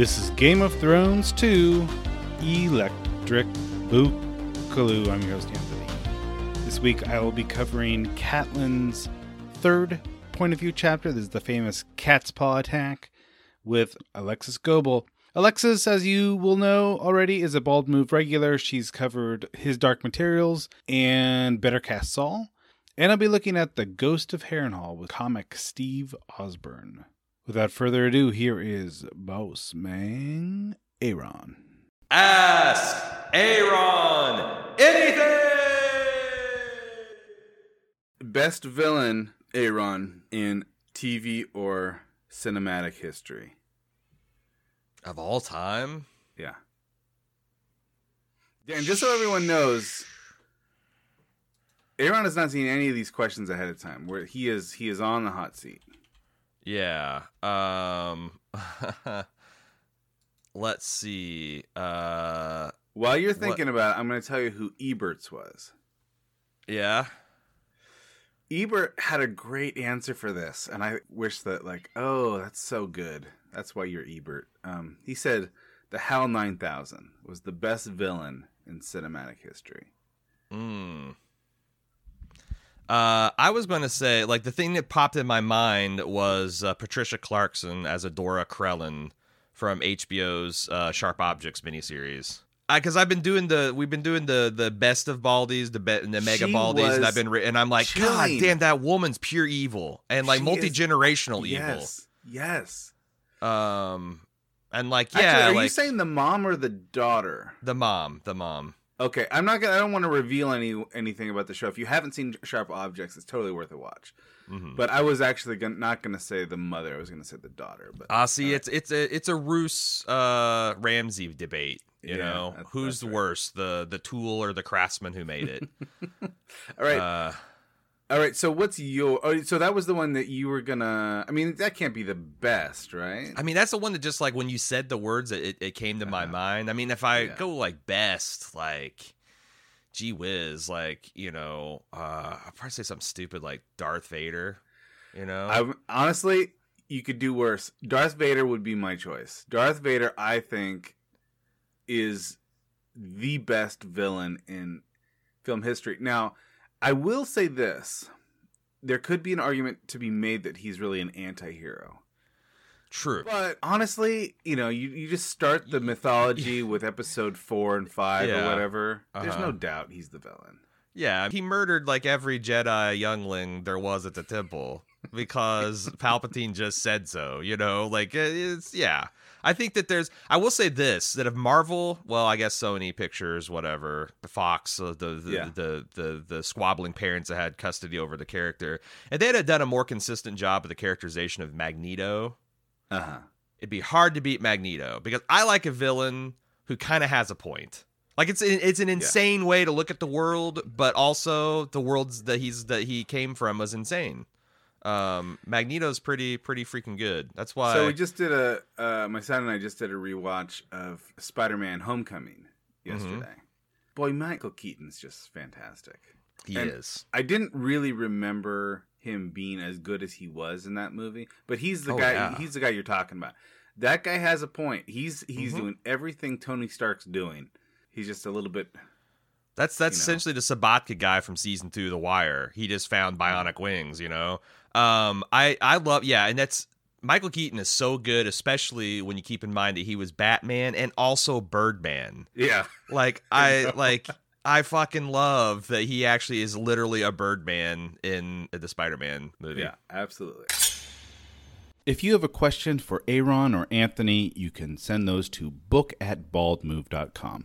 This is Game of Thrones 2 Electric Boogaloo. I'm your host, Anthony. This week I will be covering Catelyn's third point of view chapter. This is the famous Cat's Paw attack with Alexis Goebel. Alexis, as you will know already, is a Bald Move regular. She's covered His Dark Materials and Better Call Saul. And I'll be looking at The Ghost of Harrenhal with comic Steve Osborne. Without further ado, here is Boss Man Aaron. Ask Aaron anything! Best villain, Aaron, in TV or cinematic history. Of all time? Yeah. And just so everyone knows, Aaron has not seen any of these questions ahead of time. Where he is, he is on the hot seat. Yeah. Um Let's see. Uh While you're thinking about it, I'm going to tell you who Ebert's was. yeah. Ebert had a great answer for this, and I wish that, like, oh, that's so good. That's why you're Ebert. Um, he said the HAL 9000 was the best villain in cinematic history. Mm. Uh, I was going to say, like, the thing that popped in my mind was uh, Patricia Clarkson as Adora Crellin from HBO's uh, Sharp Objects miniseries. Because I've been doing the, we've been doing the the best of Baldies, the be, the mega She Baldies, and I've been, re- and I'm like, God damn, that woman's pure evil and like multi generational Yes. Yes. Um, and like, Actually, yeah, are like you saying the mom or the daughter? the mom, the mom. Okay, I'm not gonna. I don't want to reveal any anything about the show. If you haven't seen Sharp Objects, it's totally worth a watch. Mhm. But I was actually gonna, not gonna say the mother. I was gonna say the daughter. But Ah, see, right. it's it's a it's a Roose uh, Ramsay debate. You Yeah, know, that's- who's that's the right. worse, the the tool or the craftsman who made it? all right. uh, All right, so what's your? Oh, so that was the one that you were gonna. I mean, that can't be the best, right? I mean, that's the one that just like when you said the words, it it came to my Uh-huh. mind. I mean, if I Yeah. go like best, like, gee whiz, like you know, uh, I'd probably say something stupid like Darth Vader. You know, I honestly, you could do worse. Darth Vader would be my choice. Darth Vader, I think, is the best villain in film history. Now, I will say this: there could be an argument to be made that he's really an anti-hero. true. But honestly, you know, you, you just start the mythology with episode four and five Yeah. or whatever. There's Uh-huh. no doubt he's the villain. Yeah, he murdered like every Jedi youngling there was at the temple because Palpatine just said so, you know? Like it's yeah. I think that there's I will say this that if Marvel, well, I guess Sony Pictures, whatever, the Fox, uh, the the, Yeah. the the the squabbling parents that had custody over the character, and they had done a more consistent job of the characterization of Magneto, Uh huh. it'd be hard to beat Magneto because I like a villain who kind of has a point. Like it's it's an insane way to look at the world, but also the worlds that he's that he came from was insane. Um, Magneto's pretty pretty freaking good. That's why. So we just did a. Uh, my son and I just did a rewatch of Spider-Man: Homecoming Mm-hmm. yesterday. Boy, Michael Keaton's just fantastic. he and- is. I didn't really remember him being as good as he was in that movie, but he's the Oh, guy. yeah. He's the guy you're talking about. That guy has a point. He's he's Mhm. doing everything Tony Stark's doing. He's just a little bit. That's that's you know. essentially the Sobotka guy from season two, The Wire. He just found bionic wings, you know. Um, I I love yeah, and that's Michael Keaton is so good, especially when you keep in mind that he was Batman and also Birdman. Yeah. Like I like I fucking love that he actually is literally a Birdman in the Spider-Man movie. Yeah. Absolutely. If you have a question for Aaron or Anthony, you can send those to book at baldmove.com.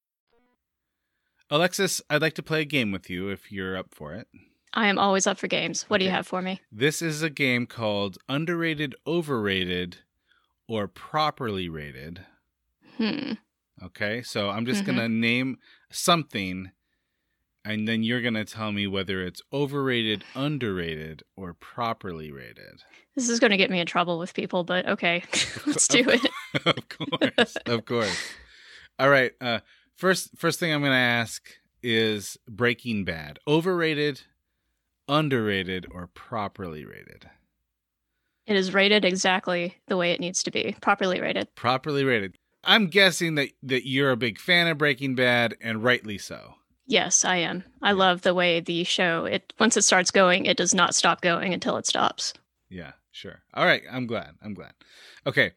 Alexis, I'd like to play a game with you if you're up for it. I am always up for games. What do you have for me? This is a game called Underrated, Overrated, or Properly Rated. Hmm. Okay, so I'm just Mhm. gonna name something, and then you're gonna tell me whether it's overrated, underrated, or properly rated. This is going to get me in trouble with people, but okay, let's do it. of course, of course. All right. Uh, first, first thing I'm gonna ask is Breaking Bad: overrated, underrated, or properly rated? It is rated exactly the way it needs to be, properly rated. Properly rated. I'm guessing that that you're a big fan of Breaking Bad, and rightly so. Yes, I am. I love the way the show it once it starts going, it does not stop going until it stops. Yeah, sure. All right, I'm glad. I'm glad. Okay.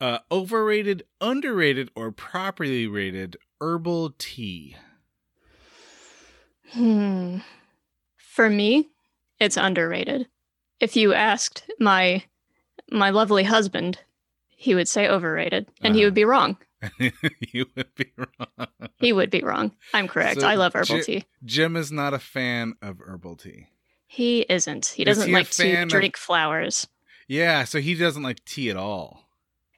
Uh overrated, underrated or properly rated herbal tea. Hmm. For me, it's underrated. If you asked my my lovely husband, he would say overrated, and he Uh-huh. would be wrong. you would be wrong. He would be wrong. I'm correct. So I love herbal tea. Jim is not a fan of herbal tea. He isn't. He doesn't he like to of- drink flowers. Yeah, so he doesn't like tea at all.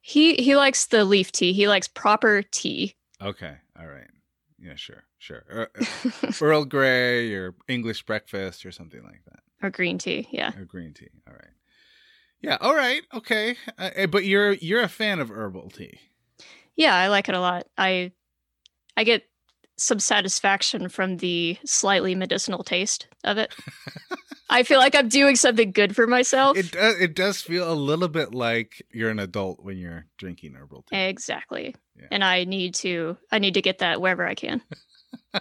He he likes the leaf tea. He likes proper tea. Okay. All right. Yeah, sure. Sure. Uh, Earl Grey or English breakfast or something like that. or green tea. Yeah. Or green tea. All right. Yeah, all right. Okay. Uh, uh, but you're you're a fan of herbal tea. Yeah, I like it a lot. I I get some satisfaction from the slightly medicinal taste of it. I feel like I'm doing something good for myself. It does it does feel a little bit like you're an adult when you're drinking herbal tea. exactly. Yeah. And I need to I need to get that wherever I can. Uh,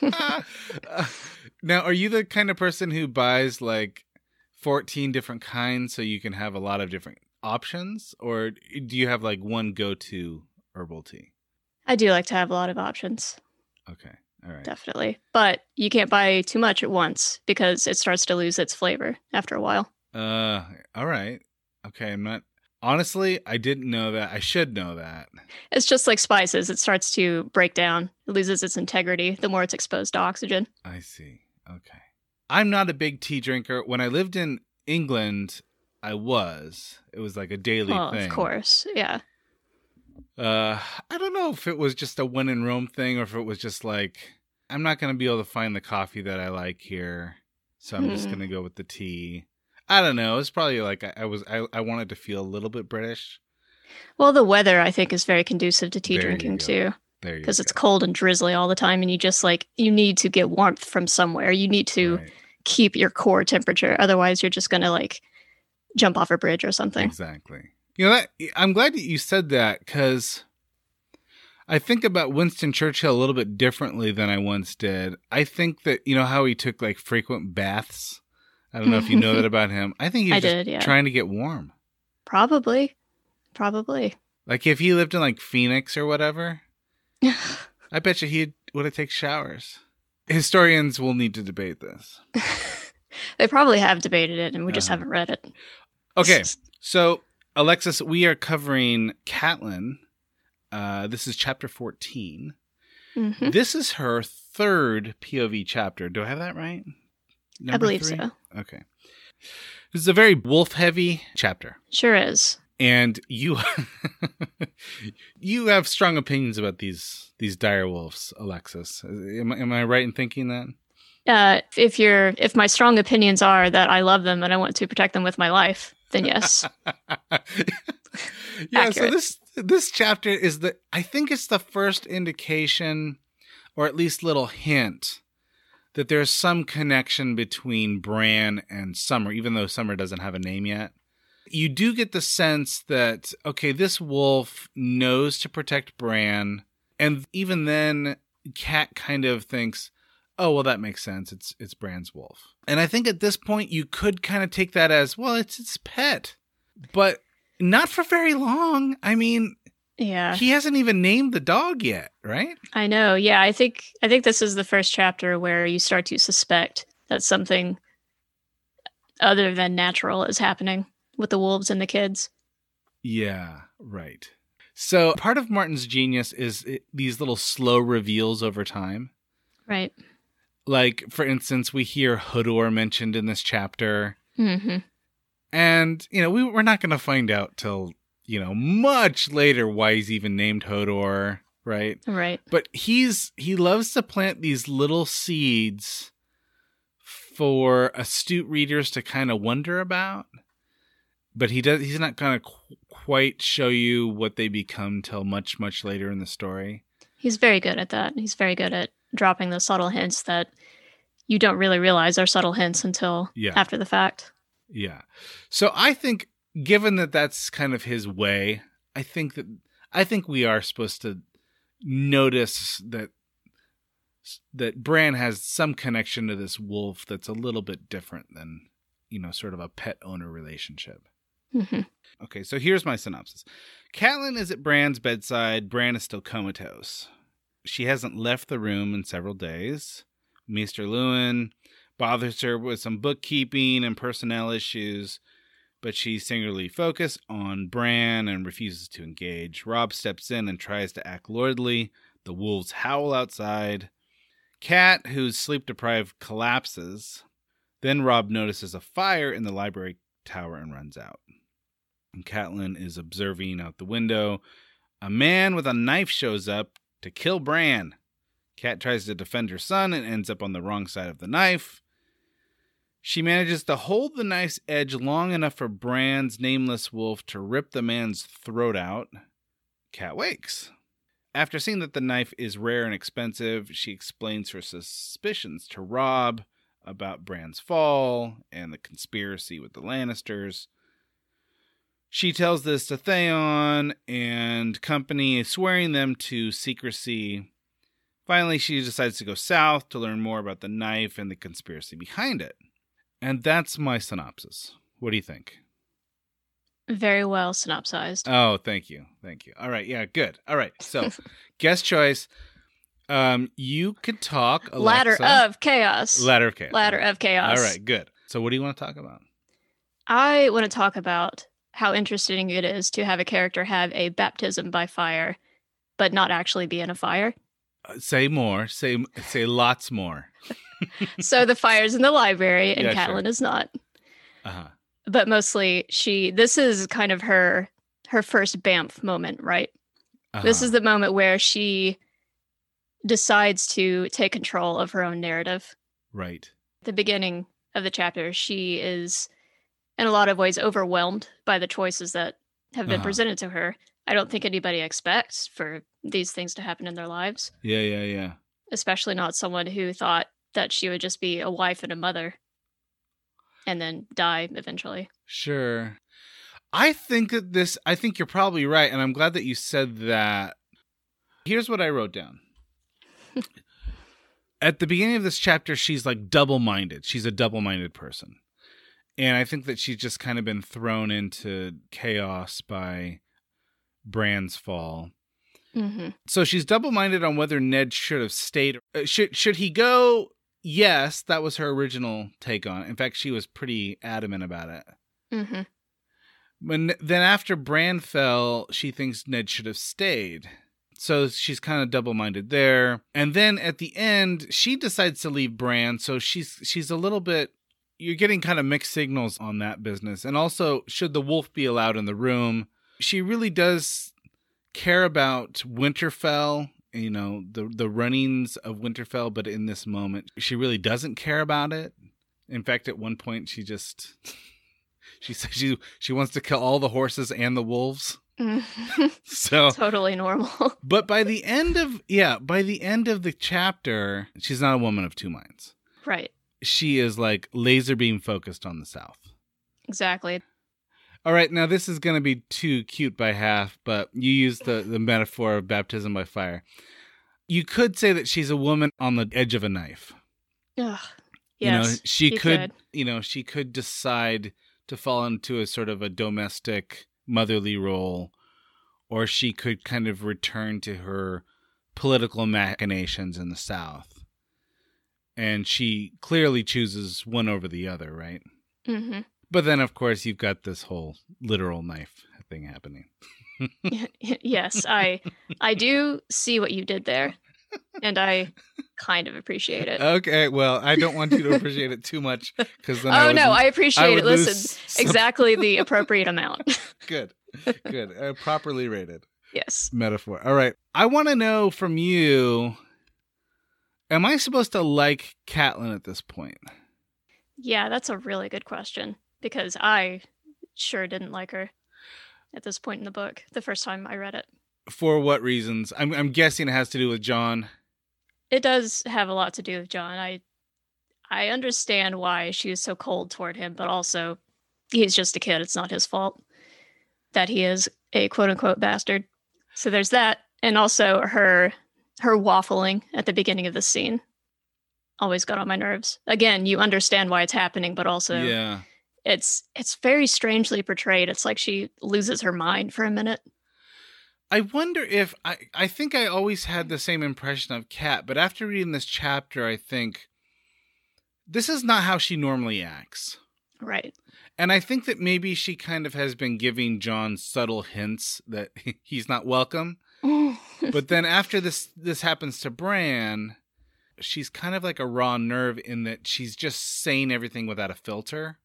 now, are you the kind of person who buys like 14 different kinds so you can have a lot of different options or do you have like one go-to herbal tea? I do like to have a lot of options, Okay. All right. definitely. But you can't buy too much at once because it starts to lose its flavor after a while. Uh all right. Okay, I'm not Honestly, I didn't know that. I should know that. It's just like spices. It starts to break down. It loses its integrity the more it's exposed to oxygen. I see. Okay. I'm not a big tea drinker. When I lived in England, I was. It was like a daily thing. of course. Yeah. Uh, I don't know if it was just a when in Rome thing or if it was just like I'm not gonna be able to find the coffee that I like here, so I'm just Hmm. gonna go with the tea. I don't know. It's probably like I, I was. I, I wanted to feel a little bit British. Well, the weather I think is very conducive to tea There drinking too, There you because it's cold and drizzly all the time, and you just like you need to get warmth from somewhere. You need to Right. keep your core temperature, otherwise you're just gonna like jump off a bridge or something. Exactly. You know that I'm glad that you said that because I think about Winston Churchill a little bit differently than I once did. I think that you know how he took like frequent baths. I don't know if you know that about him. I think he was just did, yeah. trying to get warm. Probably, probably. Like if he lived in like Phoenix or whatever, I bet you he would have taken showers. Historians will need to debate this. they probably have debated it, and we just Uh-huh. haven't read it. Okay, so Alexis, we are covering Catelyn. Uh, this is chapter 14. Mhm. This is her third POV chapter. Do I have that right? I believe three? so. Okay. This is a very wolf heavy chapter. Sure is. And you you have strong opinions about these these dire wolves, Alexis. Am, I- am I right in thinking that? Uh, if you're, if my strong opinions are that I love them and I want to protect them with my life, then yes. yeah, so this this chapter is the I think it's the first indication or at least little hint that there's some connection between Bran and Summer, even though Summer doesn't have a name yet. You do get the sense that okay, this wolf knows to protect Bran, and even then Cat kind of thinks, "Oh, well that makes sense. It's it's Bran's wolf." And I think at this point you could kind of take that as, "Well, it's its pet." But not for very long. I mean, yeah, he hasn't even named the dog yet, right? I know. Yeah, I think I think this is the first chapter where you start to suspect that something other than natural is happening with the wolves and the kids. Yeah, right. So part of Martin's genius is it, these little slow reveals over time. Right. Like, for instance, we hear Hodor mentioned in this chapter. hmm And, you know, we, we're not going to find out till, you know, much later why he's even named Hodor, right? Right. But he's, he loves to plant these little seeds for astute readers to kind of wonder about. But he does, he's not going to qu- quite show you what they become till much, much later in the story. He's very good at that. He's very good at dropping those subtle hints that you don't really realize are subtle hints until Yeah. after the fact. Yeah. So I think given that that's kind of his way, I think that I think we are supposed to notice that that Bran has some connection to this wolf that's a little bit different than, you know, sort of a pet owner relationship. hmm Okay, so here's my synopsis. Catelyn is at Bran's bedside. Bran is still comatose. She hasn't left the room in several days. Maester Luwin bothers her with some bookkeeping and personnel issues, but she's singularly focused on Bran and refuses to engage. Robb steps in and tries to act lordly. The wolves howl outside. Cat, who's sleep deprived, collapses. Then Robb notices a fire in the library tower and runs out. And Catelyn is observing out the window. A man with a knife shows up to kill Bran. Cat tries to defend her son and ends up on the wrong side of the knife. She manages to hold the knife's edge long enough for Bran's nameless wolf to rip the man's throat out. Cat wakes. After seeing that the knife is rare and expensive, she explains her suspicions to Robb about Bran's fall and the conspiracy with the Lannisters. She tells this to Theon and company, swearing them to secrecy. Finally, she decides to go south to learn more about the knife and the conspiracy behind it. And that's my synopsis. What do you think? Very well synopsized. Oh, thank you. Thank you. All right. Yeah, good. All right. So, guest choice. Um, you could talk. Alexa. Ladder of chaos. Ladder of chaos. Ladder of chaos. All right. Good. So, what do you want to talk about? I want to talk about how interesting it is to have a character have a baptism by fire, but not actually be in a fire. Uh, say more. Say say lots more. so the fire's in the library and Yeah, sure. Is not. Uh huh. But mostly she this is kind of her her first Banff moment, right? Uh-huh. This is the moment where she decides to take control of her own narrative. right. the beginning of the chapter, she is in a lot of ways overwhelmed by the choices that have been Uh-huh. presented to her. I don't think anybody expects for these things to happen in their lives, Yeah. Yeah. Yeah. especially not someone who thought that she would just be a wife and a mother and then die eventually. Sure. I think that this, I think you're probably right. And I'm glad that you said that. Here's what I wrote down. At the beginning of this chapter, she's like double minded. She's a double minded person. And I think that she's just kind of been thrown into chaos by Bran's fall. hmm So she's double minded on whether Ned should have stayed. Uh, Should should he go? Yes, that was her original take on it. In fact, she was pretty adamant about it. hmm When then after Bran fell, she thinks Ned should have stayed. So she's kind of double-minded there. And then at the end, she decides to leave Bran, so she's she's a little bit you're getting kind of mixed signals on that business. And also, should the wolf be allowed in the room? She really does care about Winterfell, you know, the the runnings of Winterfell, but in this moment, she really doesn't care about it. In fact, at one point she just she says she she wants to kill all the horses and the wolves. Mm-hmm. So totally normal. but by the end of yeah, by the end of the chapter, she's not a woman of two minds. right. She is like laser beam focused on the south. Exactly. All right, now this is going to be too cute by half, but you used the, the metaphor of baptism by fire. You could say that she's a woman on the edge of a knife. Ugh. you know, she you could, you know, she could decide to fall into a sort of a domestic motherly role, or she could kind of return to her political machinations in the South. And she clearly chooses one over the other, right? hmm But then, of course, you've got this whole literal knife thing happening. yes, I I do see what you did there. And I kind of appreciate it. Okay, well, I don't want you to appreciate it too much because then. oh I no, I appreciate would it. Listen, some- exactly the appropriate amount. Good, good, uh, properly rated yes. metaphor. All right, I want to know from you. Am I supposed to like Catelyn at this point? Yeah, that's a really good question because I sure didn't like her at this point in the book the first time I read it. For what reasons? I'm, I'm guessing it has to do with Jon. It does have a lot to do with Jon. I I understand why she was so cold toward him, but also he's just a kid. It's not his fault that he is a quote unquote bastard. So there's that. And also her her waffling at the beginning of the scene always got on my nerves. Again, you understand why it's happening, but also yeah. it's it's very strangely portrayed. It's like she loses her mind for a minute. I wonder if I I think I always had the same impression of Cat, but after reading this chapter, I think this is not how she normally acts. Right. And I think that maybe she kind of has been giving Jon subtle hints that he's not welcome. But then after this this happens to Bran, she's kind of like a raw nerve in that she's just saying everything without a filter.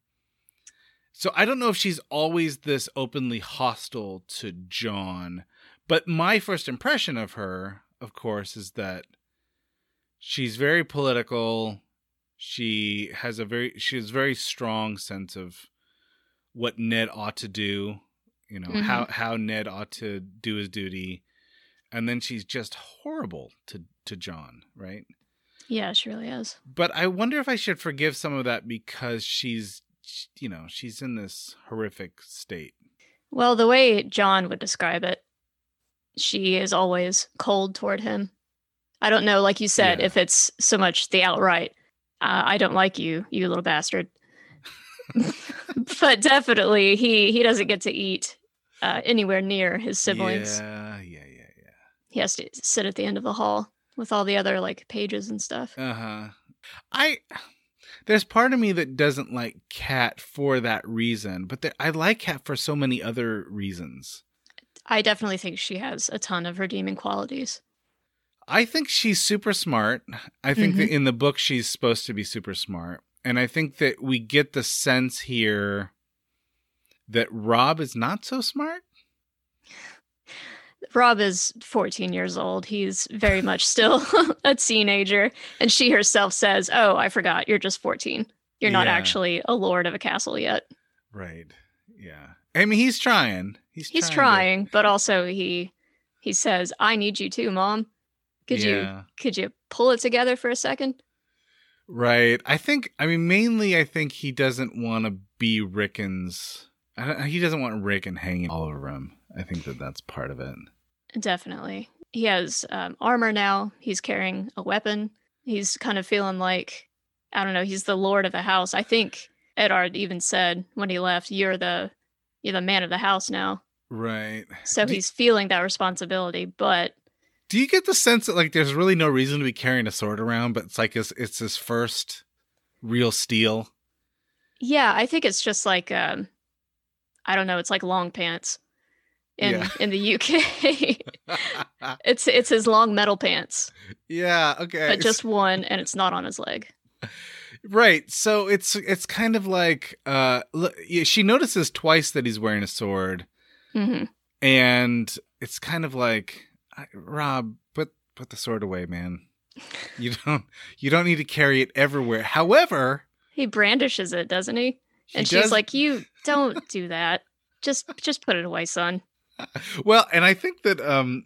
So I don't know if she's always this openly hostile to Jon, but my first impression of her, of course, is that she's very political. She has a very she has a very strong sense of what Ned ought to do, you know, Mhm. how how Ned ought to do his duty. And then she's just horrible to to Jon, right? yeah, she really is. But I wonder if I should forgive some of that because she's you know, she's in this horrific state. Well, the way Jon would describe it, she is always cold toward him. I don't know, like you said, Yeah. if it's so much the outright, uh, I don't like you, you little bastard. but definitely, he he doesn't get to eat uh, anywhere near his siblings. Yeah. He has to sit at the end of the hall with all the other like pages and stuff. Uh huh. I there's part of me that doesn't like Cat for that reason, but there, I like Cat for so many other reasons. I definitely think she has a ton of redeeming qualities. I think she's super smart. I think that in the book she's supposed to be super smart, and I think that we get the sense here that Robb is not so smart. Robb is 14 years old. He's very much still a teenager. And she herself says, Oh, I forgot. You're just 14. You're not Yeah. actually a lord of a castle yet. Right. Yeah. I mean, he's trying. He's He's trying. trying, but also he he says, I need you too, mom. to- Could you could you pull it together for a second? Right. I think. I mean, mainly, I think he doesn't want to be Rickon's. I don't, he doesn't want Rickon hanging all over him. I think that that's part of it. Definitely. He has um, armor now. He's carrying a weapon. He's kind of feeling like, I don't know, he's the lord of the house. I think Eddard even said when he left, "You're the, you're the man of the house now." Right. So Do- he's feeling that responsibility. But Do you get the sense that like there's really no reason to be carrying a sword around, but it's like it's, it's his first real steel? yeah, I think it's just like, um, I don't know, it's like long pants in Yeah. in the UK. it's it's his long metal pants, yeah. Okay. but just one, and it's not on his leg. Right. So it's it's kind of like uh look, she notices twice that he's wearing a sword hmm and it's kind of like Robb put put the sword away, man. You don't you don't need to carry it everywhere. However, He brandishes it, doesn't he? he And she's like, "You don't do that. Just just put it away, son." Well, and I think that um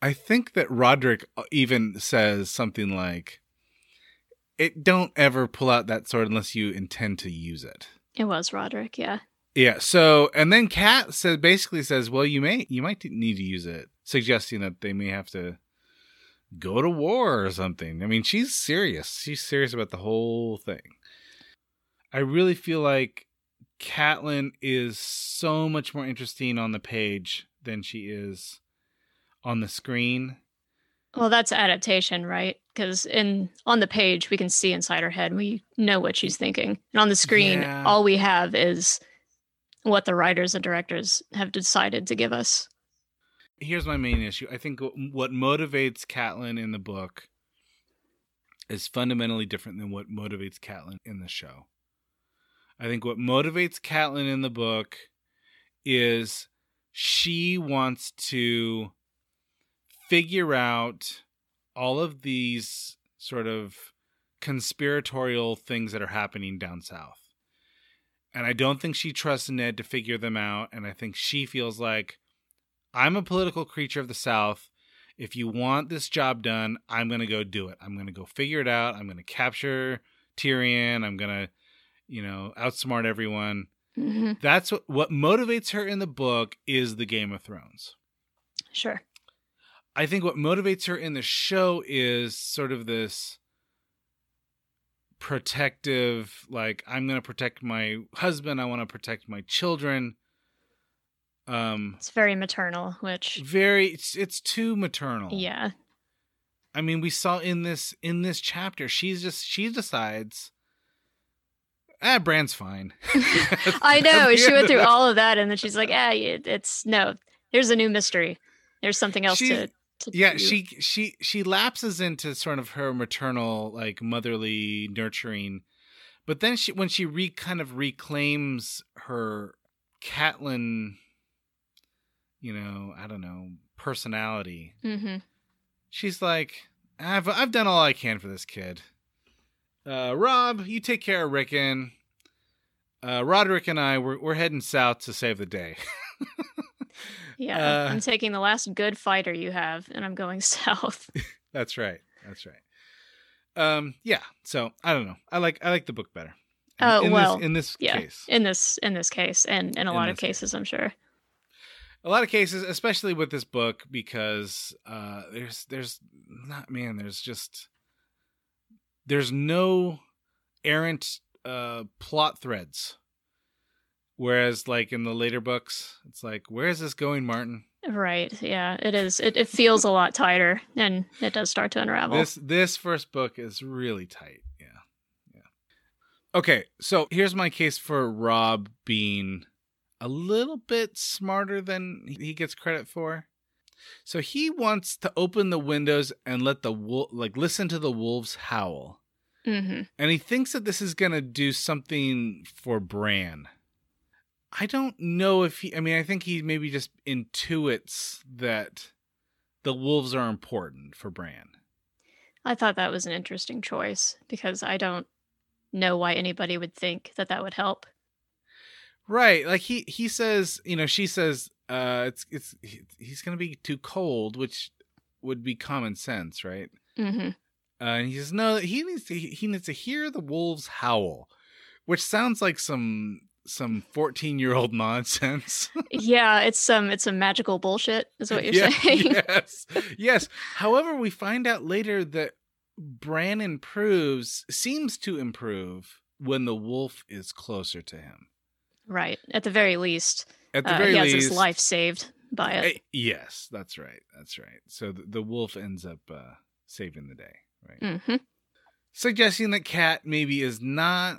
I think that Rodrik even says something like it don't ever pull out that sword unless you intend to use it. It was Rodrik, yeah. Yeah. So, and then Cat says basically says, "Well, you may you might need to use it," suggesting that they may have to go to war or something. I mean, she's serious. She's serious about the whole thing. I really feel like Catelyn is so much more interesting on the page than she is on the screen. Well, that's adaptation, right? Because in on the page we can see inside her head. We know what she's thinking, and on the screen, Yeah. all we have is what the writers and directors have decided to give us. Here's my main issue. I think what motivates Catelyn in the book is fundamentally different than what motivates Catelyn in the show. I think what motivates Catelyn in the book is she wants to figure out all of these sort of conspiratorial things that are happening down south. And I don't think she trusts Ned to figure them out. And I think she feels like I'm a political creature of the South. If you want this job done, I'm going to go do it. I'm going to go figure it out. I'm going to capture Tyrion. I'm going to, you know, outsmart everyone. hmm That's what, what motivates her in the book is the Game of Thrones. Sure. I think what motivates her in the show is sort of this protective, like I'm going to protect my husband, I want to protect my children. Um, It's very maternal, which very, it's it's too maternal. yeah. I mean, we saw in this in this chapter, she's just she decides, ah, Bran's fine. I know. She went through all of that and then she's like, "Yeah, it, it's no. There's a new mystery. There's something else She- to, to yeah do." she she she lapses into sort of her maternal like motherly nurturing but then she when she re kind of reclaims her catelyn you know i don't know personality Mm-hmm. she's like i've i've done all i can for this kid uh robb you take care of rickon uh rodrik and i we're, we're heading south to save the day Yeah. Uh, I'm taking the last good fighter you have and I'm going south. That's right. That's right. Um, yeah. So I don't know. I like I like the book better. Oh, in well, this, in this yeah. case, in this in this case and in a In lot of this case. cases, I'm sure. a lot of cases, especially with this book, because uh, there's there's not man. There's just there's no errant uh, plot threads. Whereas, like in the later books, it's like, where is this going, Martin? Right. Yeah, it is. It, it feels a lot tighter and it does start to unravel. This this first book is really tight. Yeah. Yeah. Okay, so here's my case for Robb being a little bit smarter than he gets credit for. So he wants to open the windows and let the wolf like listen to the wolves howl. hmm And he thinks that this is going to do something for Bran. I don't know if he I mean I think he maybe just intuits that the wolves are important for Bran. I thought that was an interesting choice because I don't know why anybody would think that that would help. Right. Like he he says, you know, she says uh it's it's he's going to be too cold, which would be common sense, right? hmm Uh, and he says no, he needs to he needs to hear the wolves howl, which sounds like some some 14-year-old nonsense. Yeah, it's some it's some magical bullshit, is what you're Yeah, saying. yes. Yes. However, we find out later that Bran improves seems to improve when the wolf is closer to him. Right. At the very least, At the uh, very he has least, his life saved by it. Eh, yes, that's right. That's right. So the, the wolf ends up uh, saving the day, right? hmm Suggesting that Cat maybe is not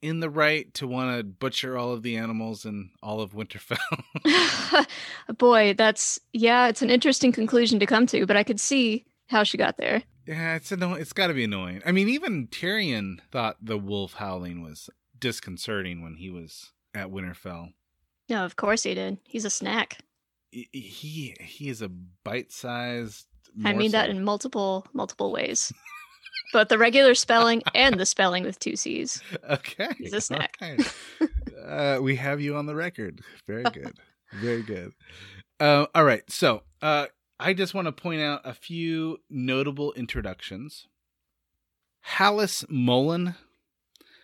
in the right to want to butcher all of the animals in all of Winterfell. Boy, that's yeah, it's an interesting conclusion to come to, but I could see how she got there. yeah, it's anno- It's got to be annoying. I mean, even Tyrion thought the wolf howling was disconcerting when he was at Winterfell. No, of course he did. He's a snack. He he, is a bite-sized. I mean that in multiple multiple ways. Both the regular spelling and the spelling with two C's. Okay. He's a snack. right. uh, we have you on the record. Very good. Very good. Uh, all right. So uh, I just want to point out a few notable introductions. Hallis Mollen.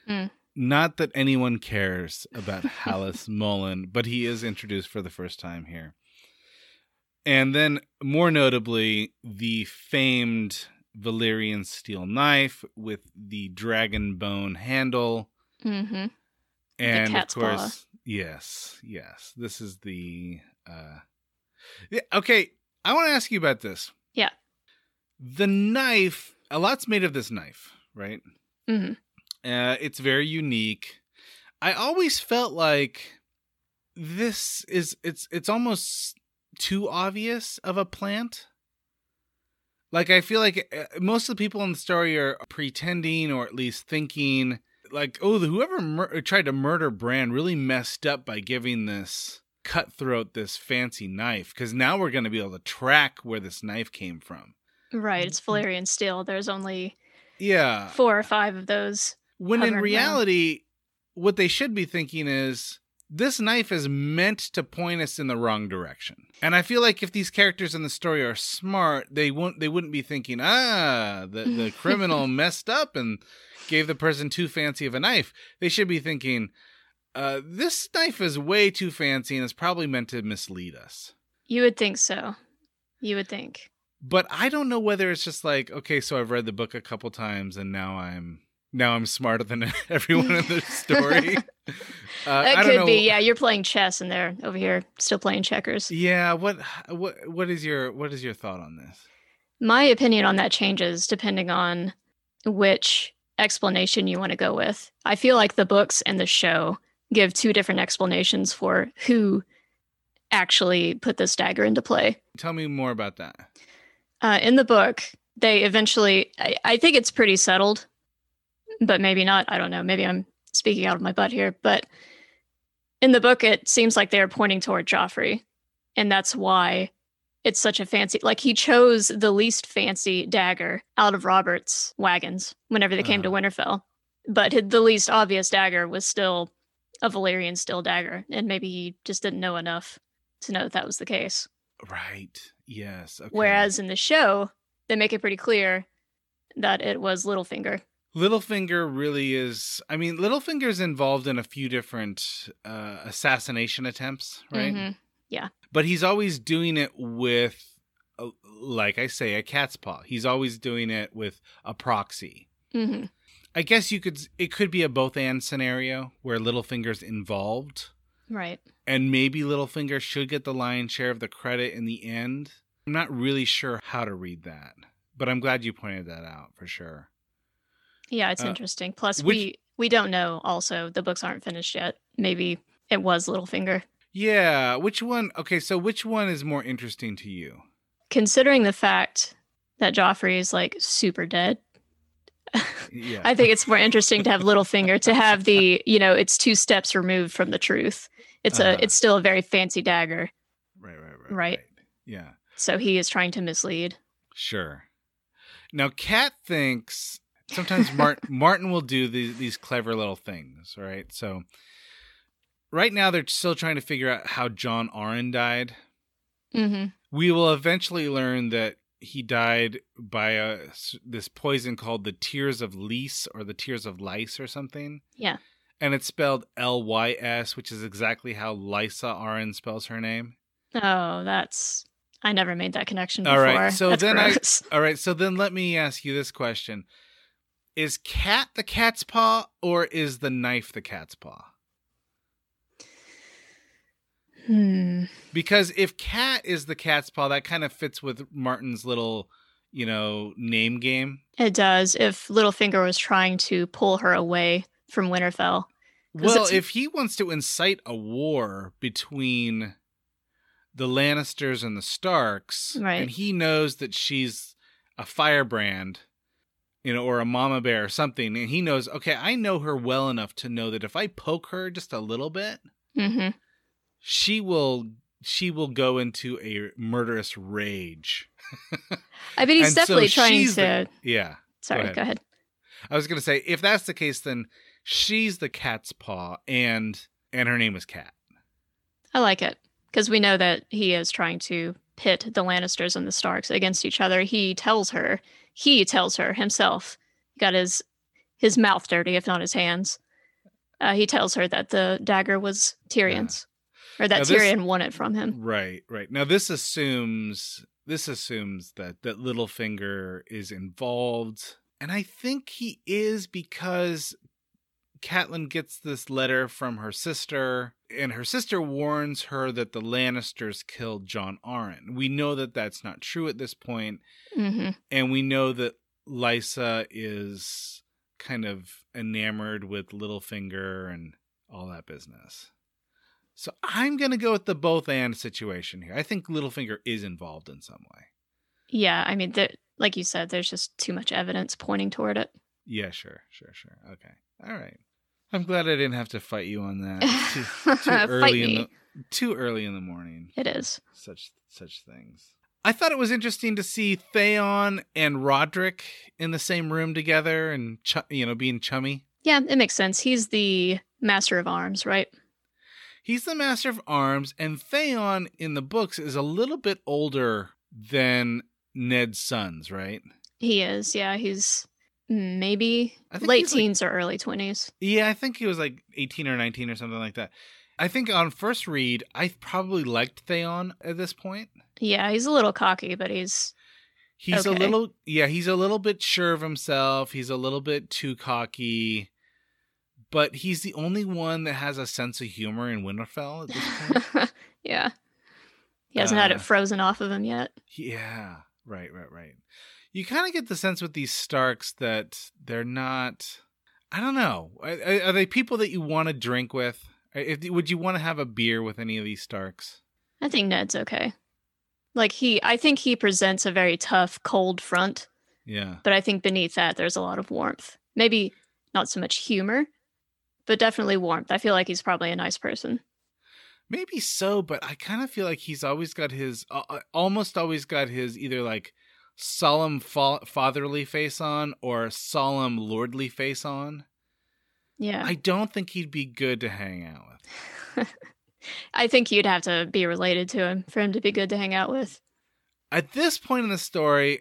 Mm. Not that anyone cares about Hallis Mollen, but he is introduced for the first time here. And then, more notably, the famed Valyrian steel knife with the dragon bone handle. hmm And of paw. course, yes, yes. This is the uh yeah, okay, I want to ask you about this. Yeah. The knife, a lot's made of this knife, right? hmm Uh it's very unique. I always felt like this is it's it's almost too obvious of a plant. Like I feel like uh, most of the people in the story are pretending or at least thinking like, oh, the, whoever mur- tried to murder Bran really messed up by giving this cutthroat this fancy knife because now we're going to be able to track where this knife came from. Right, it's Valyrian steel. There's only Yeah. four or five of those. When in around. reality, what they should be thinking is this knife is meant to point us in the wrong direction. And I feel like if these characters in the story are smart, they won't they wouldn't be thinking, ah, the, the criminal messed up and gave the person too fancy of a knife. They should be thinking, uh, this knife is way too fancy and is probably meant to mislead us. You would think so. You would think. But I don't know whether it's just like, okay, so I've read the book a couple times and now I'm now I'm smarter than everyone in the story. Uh, I don't could know. be. Yeah, you're playing chess and they're over here still playing checkers. Yeah, what what what is your what is your thought on this? My opinion on that changes depending on which explanation you want to go with. I feel like the books and the show give two different explanations for who actually put this dagger into play. Tell me more about that. Uh, in the book, they eventually, I, I think it's pretty settled, but maybe not. I don't know. Maybe I'm speaking out of my butt here. But in the book, it seems like they're pointing toward Joffrey. And that's why it's such a fancy, like he chose the least fancy dagger out of Robert's wagons whenever they came to Uh-huh. Winterfell. But the least obvious dagger was still a Valyrian steel dagger. And maybe he just didn't know enough to know that that was the case. Right. Yes. Okay. Whereas in the show, they make it pretty clear that it was Littlefinger. Littlefinger really is I mean Littlefinger's involved in a few different uh assassination attempts, right? Mhm. But he's always doing it with uh, like I say a cat's paw. He's always doing it with a proxy. Mm-hmm. I guess you could it could be a both and scenario where Littlefinger's involved Right. and maybe Littlefinger should get the lion's share of the credit in the end. I'm not really sure how to read that, but I'm glad you pointed that out for sure. Yeah, it's Uh, interesting. Plus, which- we we don't know. Also, the books aren't finished yet. Maybe it was Littlefinger. Yeah, which one? Okay, so which one is more interesting to you? Considering the fact that Joffrey is like super dead, Yeah. I think it's more interesting to have Littlefinger to have the you know it's two steps removed from the truth. It's Uh-huh. a it's still a very fancy dagger. right, right, right, Right. Yeah, So he is trying to mislead. sure. Now, Cat thinks sometimes Martin Martin will do these these clever little things, right? So, right now they're still trying to figure out how Jon Arryn died. hmm We will eventually learn that he died by a this poison called the tears of Lys or the tears of lice or something. Yeah. And it's spelled L Y S, which is exactly how Lysa Arryn spells her name. Oh, that's I never made that connection All before. right, so That's then I- All right, so then let me ask you this question. Is cat the cat's paw or is the knife the cat's paw? Hmm. Because if cat is the cat's paw, that kind of fits with Martin's little, you know, name game. It does. If Littlefinger was trying to pull her away from Winterfell. Well, if he wants to incite a war between the Lannisters and the Starks, Right. and he knows that she's a firebrand, you know, or a mama bear or something, and he knows, okay, I know her well enough to know that if I poke her just a little bit, hmm she will she will go into a murderous rage. I bet he's And so definitely trying to. the- yeah. Sorry, ahead. go ahead. I was gonna say, if that's the case, then she's the cat's paw, and and her name is Cat. I like it because we know that he is trying to pit the Lannisters and the Starks against each other. He tells her, he tells her himself, got his his mouth dirty, if not his hands. Uh, he tells her that the dagger was Tyrion's, or that this- Tyrion won it from him. Right, right. Now this assumes this assumes that that Littlefinger is involved, and I think he is because Catelyn gets this letter from her sister, and her sister warns her that the Lannisters killed Jon Arryn. We know that that's not true at this point, hmm and we know that Lysa is kind of enamored with Littlefinger and all that business. So I'm going to go with the both and situation here. I think Littlefinger is involved in some way. Yeah, I mean, the, like you said, there's just too much evidence pointing toward it. Yeah, sure, sure, sure. Okay, all right. I'm glad I didn't have to fight you on that. Too, too early in the too early in the morning. It is. Such such things. I thought it was interesting to see Theon and Rodrik in the same room together and ch- you know being chummy. Yeah, it makes sense. He's the master of arms, right? He's the master of arms, and Theon in the books is a little bit older than Ned's sons, right? He is. Yeah, he's maybe late he's like- teens or early 20s. Yeah, I think he was like 18 or 19 or something like that. I think on first read, I probably liked Theon at this point. Yeah, he's a little cocky, but he's He's a little, yeah, he's a little bit sure of himself. He's a little bit too cocky, but he's the only one that has a sense of humor in Winterfell at this point. yeah. He hasn't had Uh, it frozen off of him yet. yeah, right, right, right. You kind of get the sense with these Starks that they're not. I don't know. Are, are they people that you want to drink with? If, would you want to have a beer with any of these Starks? I think Ned's okay. Like he I think he presents a very tough, cold front, Yeah. but I think beneath that there's a lot of warmth. Maybe not so much humor, but definitely warmth. I feel like he's probably a nice person. Maybe so, but I kind of feel like he's always got his, uh, almost always got his either like solemn fa- fatherly face on or solemn lordly face on. Yeah. I don't think he'd be good to hang out with. I think you'd have to be related to him for him to be good to hang out with. At this point in the story,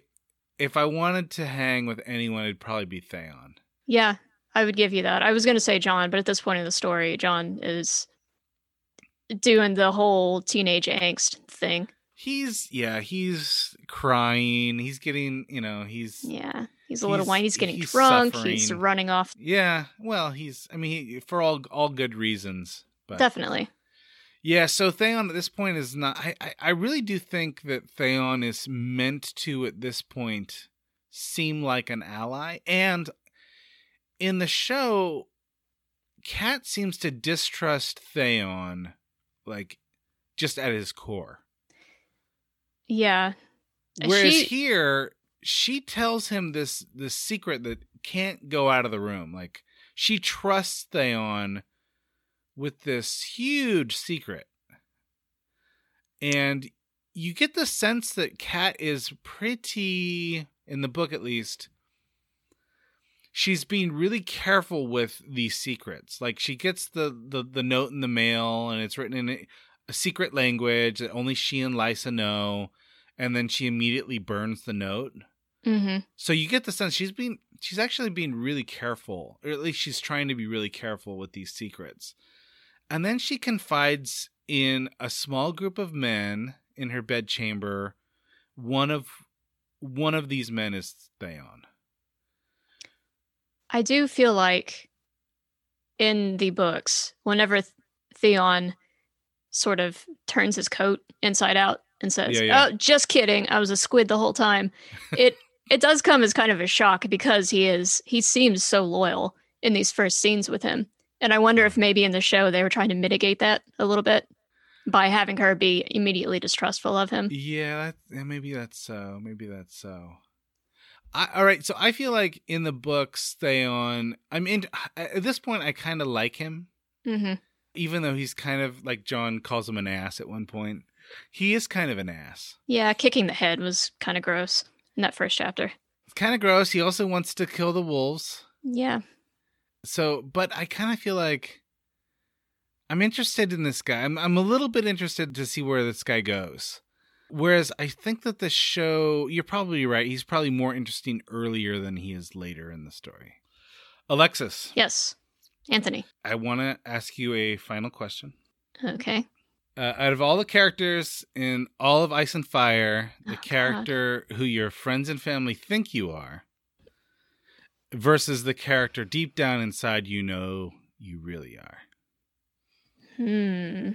if I wanted to hang with anyone, it'd probably be Theon. Yeah, I would give you that. I was going to say Jon, but at this point in the story, Jon is doing the whole teenage angst thing. He's yeah, he's crying. He's getting you know he's Yeah, he's a little He's- whiny. He's getting he's drunk. He's running off. yeah. Well, he's I mean he, for all all good reasons. But Definitely. Yeah, so Theon at this point is not. I, I, I really do think that Theon is meant to, at this point, seem like an ally. And in the show, Cat seems to distrust Theon, like, just at his core. Yeah. Whereas she- here, she tells him this this secret that can't go out of the room. Like, she trusts Theon with this huge secret. And you get the sense that Cat is pretty, in the book at least, she's being really careful with these secrets. Like she gets the, the, the note in the mail and it's written in a, a secret language that only she and Lysa know. And then she immediately burns the note. hmm So you get the sense she's being she's actually being really careful, or at least she's trying to be really careful with these secrets. And then she confides in a small group of men in her bedchamber. One of one of these men is Theon. I do feel like in the books, whenever Theon sort of turns his coat inside out and says, Yeah, yeah. "Oh, just kidding, I was a squid the whole time," it it does come as kind of a shock because he is he seems so loyal in these first scenes with him, and I wonder if maybe in the show they were trying to mitigate that a little bit by having her be immediately distrustful of him. Yeah, that, yeah, maybe that's so. Maybe that's so. I, all right, so I feel like in the books, Theon. I mean. At this point, I kind of like him. hmm even though he's kind of like Jon calls him an ass at one point. He is kind of an ass. Yeah, kicking the head was kind of gross in that first chapter. It's kind of gross. He also wants to kill the wolves. Yeah, So, but I kind of feel like I'm interested in this guy. I'm I'm a little bit interested to see where this guy goes. Whereas I think that the show, you're probably right. He's probably more interesting earlier than he is later in the story. Alexis, yes, Anthony. I want to ask you a final question. Okay. Uh, out of all the characters in all of Ice and Fire, the Oh, God. character who your friends and family think you are versus the character deep down inside you know you really are. Hmm.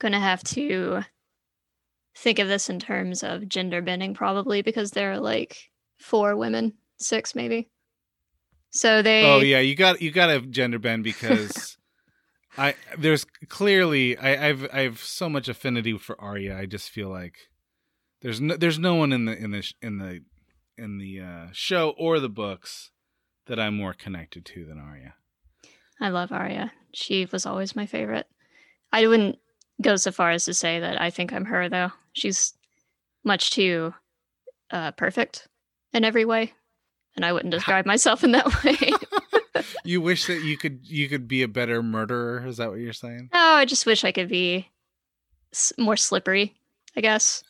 Gonna have to think of this in terms of gender bending, probably because there are like four women, six maybe. So they. Oh yeah, you got you got to gender bend because I there's clearly I, I've I've so much affinity for Arya. I just feel like There's no there's no one in the in the in the in the uh, show or the books that I'm more connected to than Arya. I love Arya. She was always my favorite. I wouldn't go so far as to say that I think I'm her though. She's much too uh, perfect in every way, and I wouldn't describe myself in that way. You wish that you could you could be a better murderer. Is that what you're saying? oh, I just wish I could be more slippery. I guess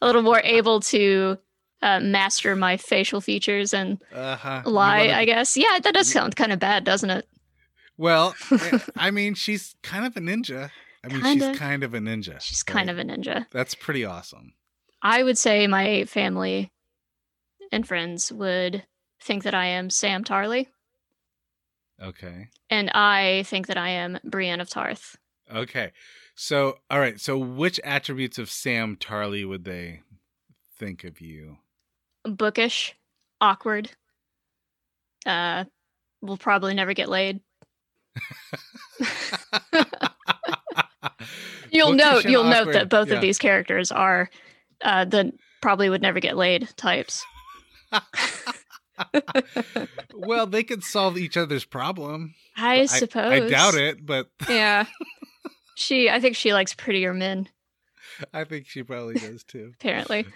a little more able to uh, master my facial features and Uh-huh. lie. Wanna- I guess. Yeah, that does sound kind of bad, doesn't it? Well, I mean, she's kind of a ninja. I mean, Kinda. she's kind of a ninja. She's kind of a ninja. That's pretty awesome. I would say my family and friends would think that I am Sam Tarly, Okay. and I think that I am Brienne of Tarth. Okay. So, all right. So, which attributes of Sam Tarly would they think of you? Bookish, awkward. Uh, will probably never get laid. You'll Bookish note. You'll note that both Yeah. of these characters are uh, the probably would never get laid types. well, they could solve each other's problem. I suppose. I doubt it, but Yeah. she. I think she likes prettier men. I think she probably does too. Apparently.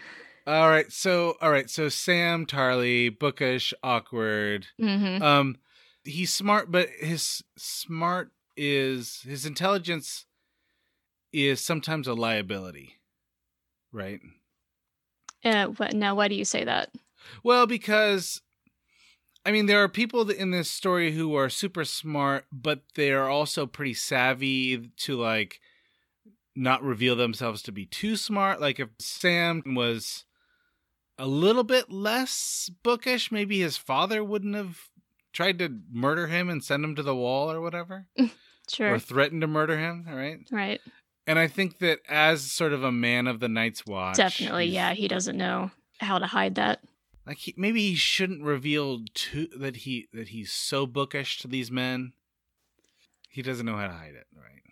All right. So, all right. So, Sam Tarly, bookish, awkward. hmm Um, he's smart, but his smart is his intelligence is sometimes a liability, right? Uh, what, now, why do you say that? Well, because I mean, there are people in this story who are super smart, but they are also pretty savvy to like not reveal themselves to be too smart. Like if Sam was a little bit less bookish, maybe his father wouldn't have tried to murder him and send him to the wall or whatever, Sure. or threatened to murder him. All right. right. And I think that as sort of a man of the Night's Watch, Definitely. Yeah. He doesn't know how to hide that. Like he, maybe he shouldn't reveal to that he that he's so bookish to these men. He doesn't know how to hide it, right?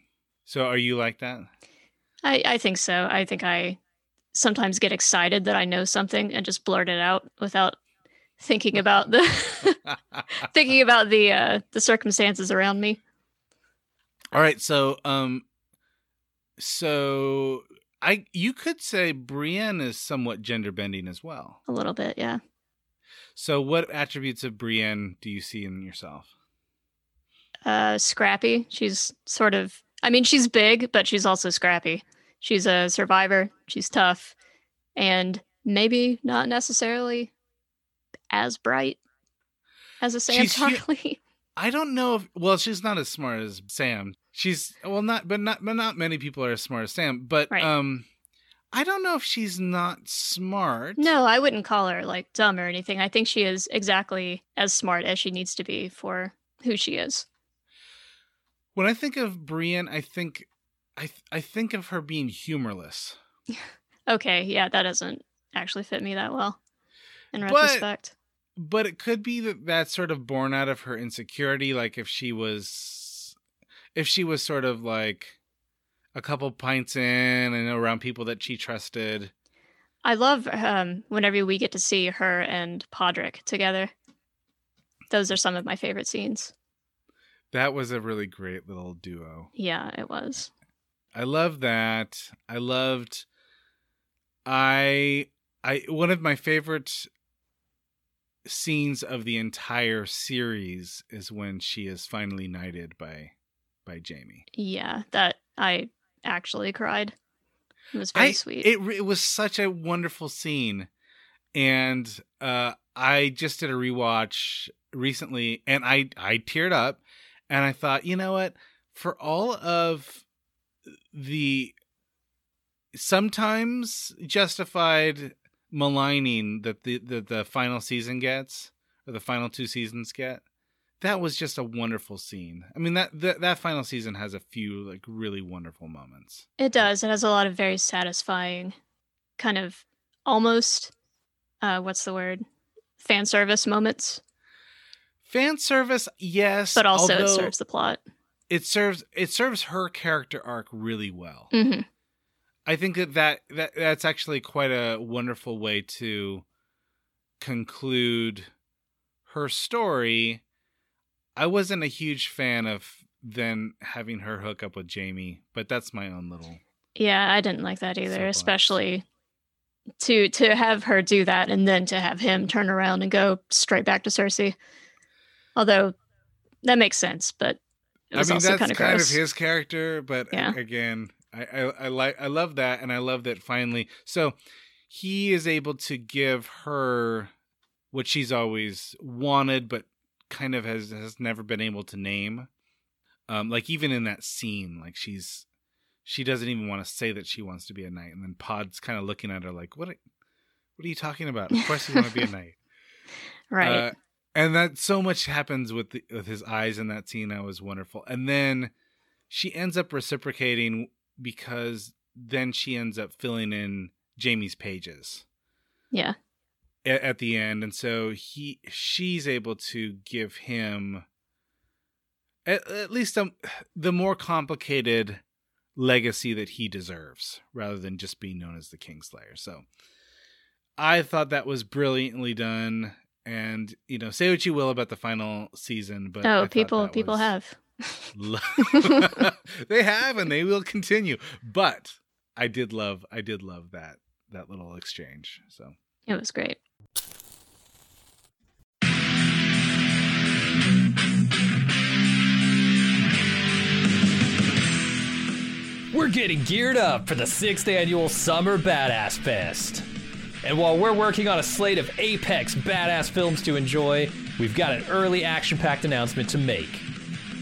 So are you like that? I, I think so. I think I sometimes get excited that I know something and just blurt it out without thinking about the thinking about the uh, the circumstances around me. All right, so um so I you could say Brienne is somewhat gender bending as well. A little bit, yeah. So what attributes of Brienne do you see in yourself? Uh, scrappy. She's sort of. I mean, she's big, but she's also scrappy. She's a survivor. She's tough, and maybe not necessarily as bright as a Sam She's hu- I don't know if well, she's not as smart as Sam. She's well not but not but not many people are as smart as Sam, but Right. um I don't know if she's not smart. no, I wouldn't call her like dumb or anything. I think she is exactly as smart as she needs to be for who she is. When I think of Brienne, I think I th- I think of her being humorless. Okay, yeah, that doesn't actually fit me that well in But- retrospect. But it could be that that's sort of born out of her insecurity like if she was if she was sort of like a couple pints in and around people that she trusted. I love um, whenever we get to see her and Podrick together. Those are some of my favorite scenes. That was a really great little duo. Yeah, it was. I love that. I loved I I one of my favorite scenes of the entire series is when she is finally knighted by by Jaime. Yeah, that I actually cried. It was very I, sweet. It it was such a wonderful scene, and uh, I just did a rewatch recently, and I I teared up, and I thought, you know what? For all of the sometimes justified maligning that the, the the final season gets, or the final two seasons get, that was just a wonderful scene. I mean that that, that final season has a few like really wonderful moments. it does. It has a lot of very satisfying, kind of almost, uh, what's the word? Fan service moments, Fan service, yes, but also it serves the plot. it serves it serves her character arc really well. hmm I think that, that that that's actually quite a wonderful way to conclude her story. I wasn't a huge fan of then having her hook up with Jaime, but that's my own little. Yeah, I didn't like that either, Soapbox. especially to to have her do that and then to have him turn around and go straight back to Cersei. Although that makes sense, but it I mean, that's kind of kind of his character, but Yeah. again, I, I I like I love that, and I love that finally. So he is able to give her what she's always wanted, but kind of has has never been able to name. Um, like even in that scene, like she's she doesn't even want to say that she wants to be a knight, and then Pod's kind of looking at her like, "What? Are, what are you talking about? Of course you want to be a knight." right. Uh, and that so much happens with the, with his eyes in that scene. That was wonderful. And then she ends up reciprocating because then she ends up filling in Jaime's pages yeah. At, the end, and so he she's able to give him at, at least um the more complicated legacy that he deserves, rather than just being known as the Kingslayer. So I thought that was brilliantly done. And you know, say what you will about the final season, but oh, people people have. they have and they will continue. But I did love I did love that that little exchange. So It was great. We're getting geared up for the sixth annual Summer Badass Fest. And while we're working on a slate of apex badass films to enjoy, we've got an early action packed announcement to make.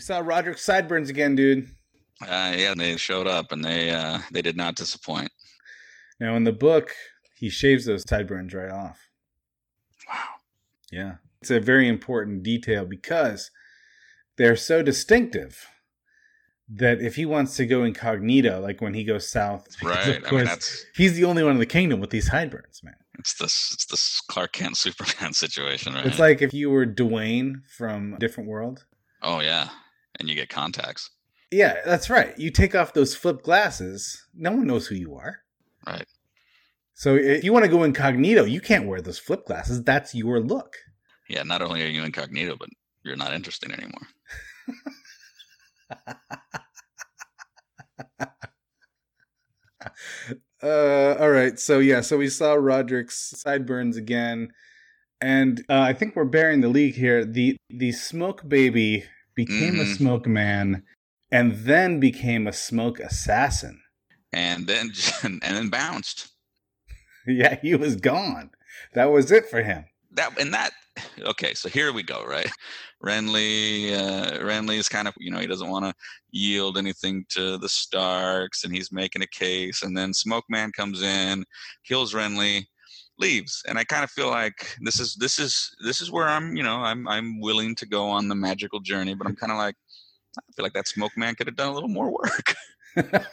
We saw Rodrik Sideburns again, dude. Uh, yeah, they showed up and they uh, they did not disappoint. Now in the book, he shaves those sideburns right off. Wow. Yeah. It's a very important detail because they're so distinctive that if he wants to go incognito, like when he goes south, Right. of I mean, course, that's he's the only one in the kingdom with these sideburns, man. it's this it's this Clark Kent Superman situation, right? It's like if you were Dwayne from a different world. oh yeah, and you get contacts, Yeah, that's right. You take off those flip glasses, no one knows who you are. right? So if you want to go incognito, you can't wear those flip glasses. That's your look. Yeah. Not only are you incognito, but you're not interesting anymore. Uh, all right. So yeah, so we saw Rodrik's sideburns again, and uh, I think we're bearing the lead here. the The smoke baby became a Mhm. smoke man, and then became a smoke assassin. And then and then bounced. Yeah, he was gone. That was it for him. That and that okay, so here we go, right? Renly, uh, Renly is kind of, you know, he doesn't want to yield anything to the Starks, and he's making a case. And then Smoke Man comes in, kills Renly, leaves, and I kind of feel like this is this is this is where I'm, you know, I'm I'm willing to go on the magical journey, but I'm kind of like, I feel like that Smoke Man could have done a little more work.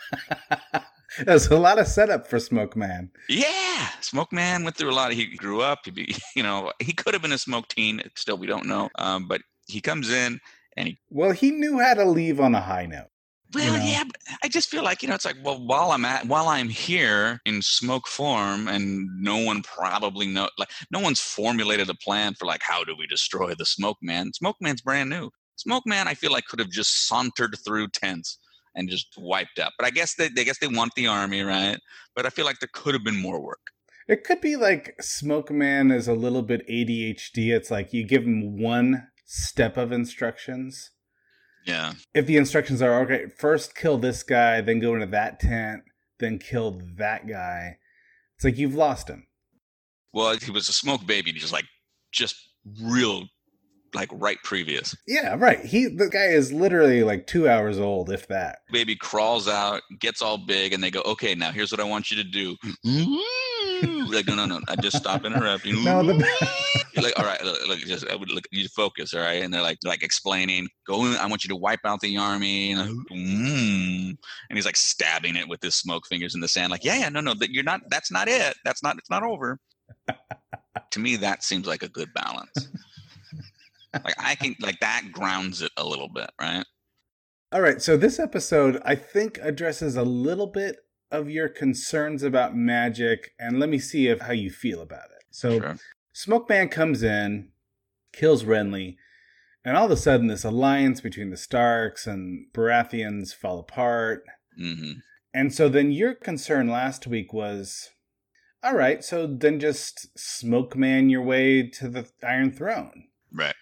There's a lot of setup for Smoke Man. Yeah, Smoke Man went through a lot. He grew up. He, be, you know, he could have been a smoke teen. Still, we don't know. Um, but he comes in and he. Well, he knew how to leave on a high note. Well, know? yeah, but I just feel like you know, it's like well, while I'm at, while I'm here in smoke form, and no one probably know, like, no one's formulated a plan for like how do we destroy the Smoke Man. Smoke Man's brand new. Smoke Man, I feel like could have just sauntered through tents and just wiped out. But I guess they, I guess they want the army, right? But I feel like there could have been more work. It could be like Smoke Man is a little bit ADHD. It's like you give him one step of instructions. Yeah. If the instructions are okay, first kill this guy, then go into that tent, then kill that guy. It's like you've lost him. Well, he was a smoke baby, just like just real like right previous. Yeah, right. He the guy is literally like two hours old, if that. Baby crawls out, gets all big, and they go, "Okay, now here's what I want you to do." Like, no, no, no! I just stop interrupting. No, the- You're like, all right, look, look, just I would look, you focus, all right, and they're like, like explaining, go. in, I want you to wipe out the army, and, mm. and he's like stabbing it with his smoke fingers in the sand, like, yeah, yeah, no, no, that you're not. That's not it. That's not. It's not over. to me, that seems like a good balance. like I can like that grounds it a little bit, right? All right, so this episode I think addresses a little bit of your concerns about magic, and let me see if how you feel about it. So Sure. Smoke Man comes in, kills Renly, and all of a sudden this alliance between the Starks and Baratheons fall apart. hmm And so then your concern last week was, all right, so then just smoke man your way to the Iron Throne. Right.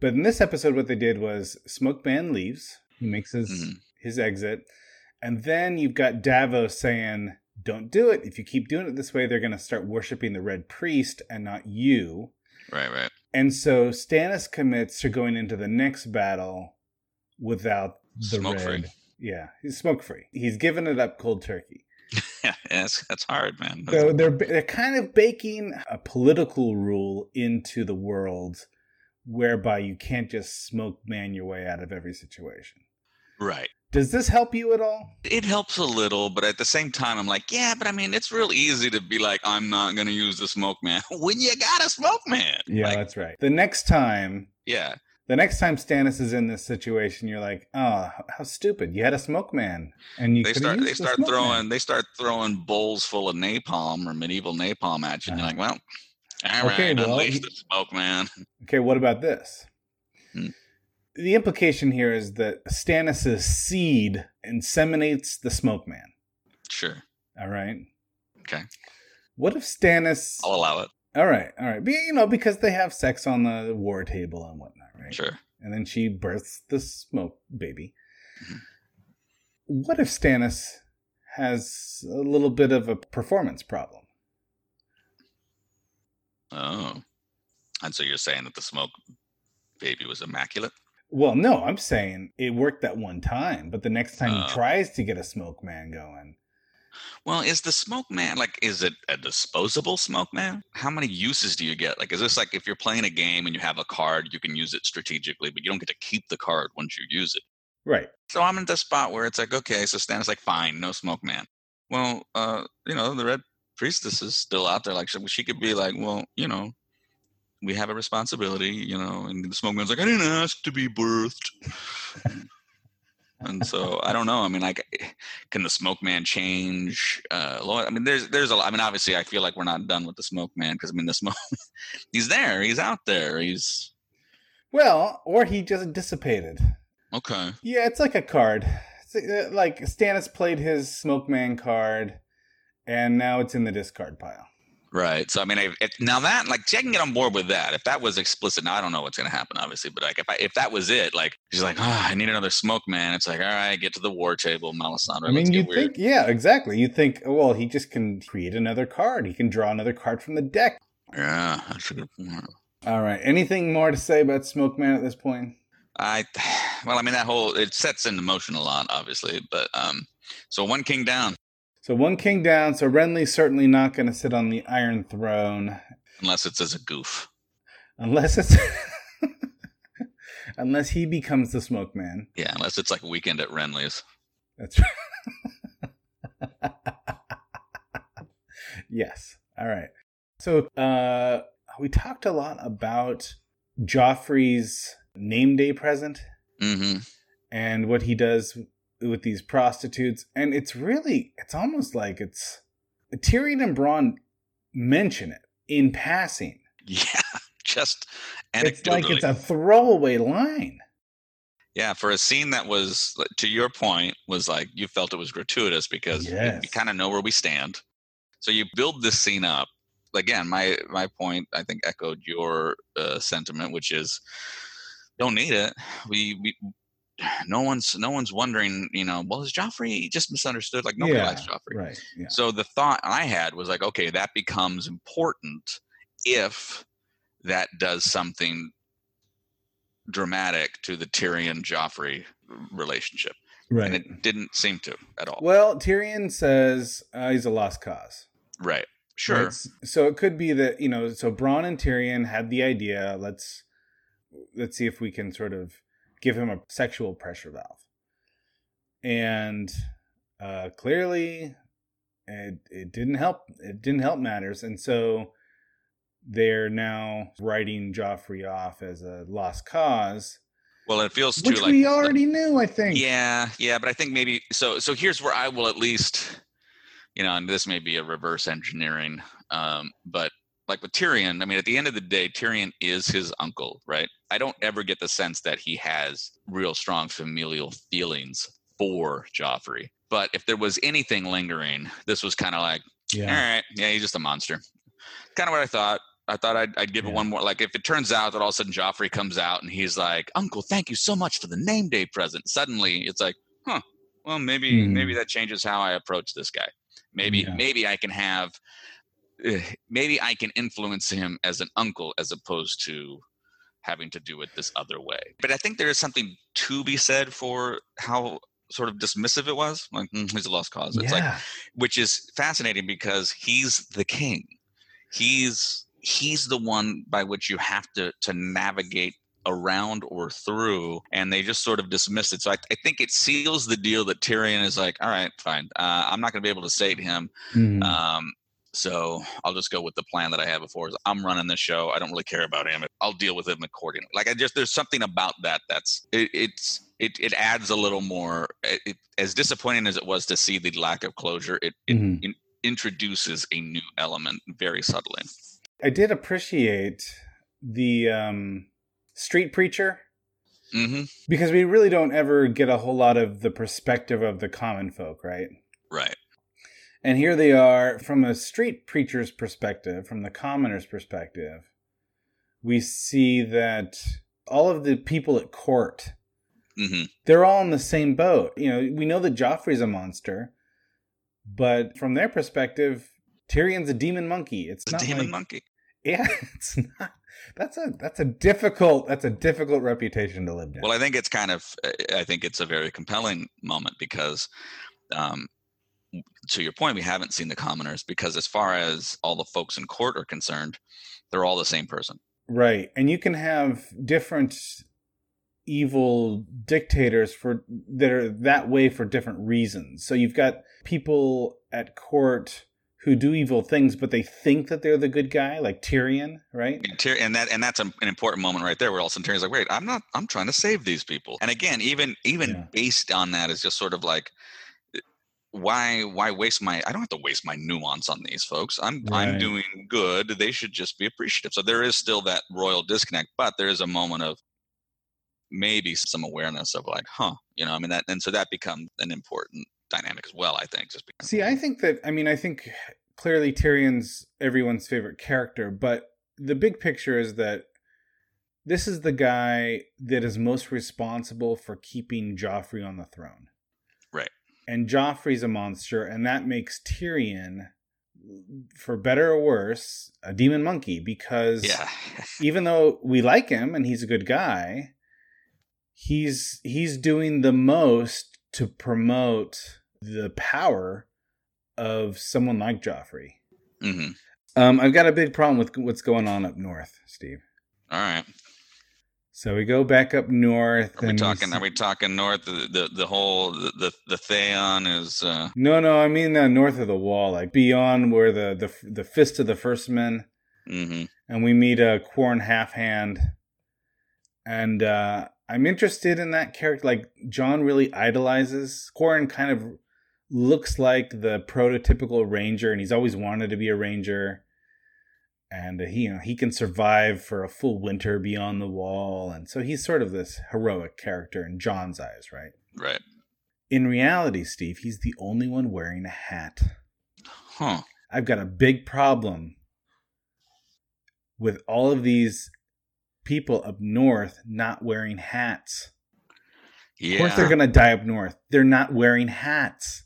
But in this episode, what they did was Smoke Man leaves. He makes his Mhm. his exit, and then you've got Davos saying, "Don't do it. If you keep doing it this way, they're going to start worshiping the Red Priest and not you." Right. Right. And so Stannis commits to going into the next battle without the Smoke red. free. Yeah, he's smoke free. He's given it up cold turkey. Yeah, that's that's hard, man. So they're they're kind of baking a political rule into the world whereby you can't just smoke man your way out of every situation. right. Does this help you at all? It helps a little, but at the same time, I'm like, yeah, but I mean, it's real easy to be like, I'm not gonna use the smoke man when you got a smoke man. Yeah, Like, that's right. The next time, yeah, the next time Stannis is in this situation, you're like, oh, how stupid! You had a smoke man, and you they start they the start throwing man. they start throwing bowls full of napalm or medieval napalm at you, and you're like, well, all right, Okay, well, unleash he- the smoke man. Okay, what about this? Hmm. The implication here is that Stannis' seed inseminates the smoke man. Sure, All right. Okay. What if Stannis? I'll allow it. All right, all right. Be- You know, because they have sex on the war table and whatnot, right? Sure. And then she births the smoke baby. Mhm. What if Stannis has a little bit of a performance problem? Oh, and so you're saying that the smoke baby was immaculate? Well, no, I'm saying it worked that one time, but the next time Oh. he tries to get a smoke man going, Well, is the smoke man like is it a disposable smoke man? How many uses do you get? Like is this like if you're playing a game and you have a card, you can use it strategically, but you don't get to keep the card once you use it. right? So I'm in the spot where it's like, okay, so Stan's like, fine, no smoke man. Well, uh, you know, the red priestess is still out there. Like she, she could be like, well, you know, we have a responsibility, you know, and the smoke man's like, I didn't ask to be birthed. and so I don't know. I mean, like, can the smoke man change? Uh? I mean, there's, there's a lot. I mean, obviously, I feel like we're not done with the smoke man because I mean, the smoke, he's there, he's out there, he's Well, or he just dissipated. okay. Yeah, it's like a card. It's uh, like Stannis played his smoke man card, and now it's in the discard pile. Right. So I mean, if, now that like, see, I can get on board with that. If that was explicit, now I don't know what's going to happen, obviously. But like, if I, if that was it, like, she's like, oh, I need another smoke man. It's like, all right, get to the war table, Melisandre. I mean, you think, yeah, exactly. You think, well, he just can create another card. He can draw another card from the deck. Yeah, that's a good point. All right. Anything more to say about Smoke Man at this point? I, well, I mean that whole it sets into motion a lot, obviously, but um, so one king down, So one king down. So Renly's certainly not going to sit on the Iron Throne unless it's as a goof. unless it's unless he becomes the Smoke Man. Yeah, unless it's like weekend at Renly's. That's right. yes. All right. So uh we talked a lot about Joffrey's name day present Mm-hmm. and what he does with these prostitutes and it's really it's almost like it's Tyrion and Bronn mention it in passing. Yeah, just It's like it's a throwaway line. Yeah, for a scene that was, to your point, was like you felt it was gratuitous because we- Yes. we kind of know where we stand. So you build this scene up. Again, my my point I think echoed your uh, sentiment, which is don't need it. We we no one's no one's wondering. You know, well, is Joffrey just misunderstood? Like nobody Yeah, likes Joffrey. Right. Yeah. So the thought I had was like, okay, that becomes important if that does something dramatic to the Tyrion Joffrey relationship. Right. And it didn't seem to at all. well, Tyrion says uh, he's a lost cause. right. Sure. Right? So it could be that you know, so Bronn and Tyrion had the idea. Let's let's see if we can sort of give him a sexual pressure valve, and uh, clearly, it it didn't help. It didn't help matters, and so they're now writing Joffrey off as a lost cause, Well, it feels too which like we already knew. I think. Yeah, yeah, but I think maybe so. So here's where I will at least, you know, and this may be a reverse engineering, um, but like with Tyrion, I mean, at the end of the day, Tyrion is his uncle, right? I don't ever get the sense that he has real strong familial feelings for Joffrey. But if there was anything lingering, this was kind of like, all Yeah. right, yeah, he's just a monster. Kind of what I thought. I thought I'd, I'd give it one more. Like, if it turns out that all of a sudden Joffrey comes out and he's like, "Uncle, thank you so much for the name day present," suddenly it's like, "Huh? Well, maybe Hmm. maybe that changes how I approach this guy. Maybe Yeah. maybe I can have, maybe I can influence him as an uncle as opposed to having to do it this other way." But I think there is something to be said for how sort of dismissive it was. Like, "Mm, he's a lost cause. It's like which is fascinating because he's the king. He's he's the one by which you have to to navigate around or through, and they just sort of dismiss it. So I, I think it seals the deal that Tyrion is like, all right, fine. Uh, I'm not going to be able to say to him. Mhm. Um, so I'll just go with the plan that I had before. Is I'm running this show. I don't really care about him. I'll deal with him accordingly. Like I just there's something about that that's it, it's it it adds a little more. It, it, as disappointing as it was to see the lack of closure, it, it Mhm. in, introduces a new element very subtly. I did appreciate the um, street preacher hmm because we really don't ever get a whole lot of the perspective of the common folk, right? Right. And here they are from a street preacher's perspective, from the commoner's perspective. We see that all of the people at court, hmm they're all in the same boat. You know, we know that Joffrey's a monster, but from their perspective, Tyrion's a demon monkey. It's not demon like- monkey. Yeah, it's not. That's a that's a difficult that's a difficult reputation to live down. Well, I think it's kind of, I think it's a very compelling moment because, um, to your point, we haven't seen the commoners because, as far as all the folks in court are concerned, they're all the same person. Right. And you can have different evil dictators for that are that way for different reasons. So you've got people at court who do evil things but they think that they're the good guy like Tyrion, right? And, Tyr- and that and that's an an important moment right there where all of a sudden Tyrion's like, wait, I'm not, I'm trying to save these people. And again, even even Yeah. based on that is just sort of like. Why why waste my I don't have to waste my nuance on these folks. I'm I'm doing good. They should just be appreciative. So there is still that royal disconnect, but there is a moment of maybe some awareness of like, huh, you know, I mean that and so that becomes an important dynamic as well, I think. Just because See, I think that I mean I think clearly Tyrion's everyone's favorite character, but the big picture is that this is the guy that is most responsible for keeping Joffrey on the throne. And Joffrey's a monster, and that makes Tyrion for better or worse, a demon monkey because Yeah. even though we like him and he's a good guy, he's he's doing the most to promote the power of someone like Joffrey. hmm Um, I've got a big problem with what's going on up north, Steve. All right. So we go back up north. Are we talking? see- Are we talking north? The the, the whole the, the the Theon is. uh No, no, I mean uh, north of the wall, like beyond where the the the fist of the first men, hmm and we meet a Qhorin half hand, and uh, I'm interested in that character. Like Jon really idolizes Qhorin, kind of looks like the prototypical ranger, and he's always wanted to be a ranger. And he, you know, he can survive for a full winter beyond the wall, and so he's sort of this heroic character in Jon's eyes, right? Right. In reality, Steve, he's the only one wearing a hat. Huh. I've got a big problem with all of these people up north not wearing hats. Yeah. Of course, they're going to die up north. They're not wearing hats.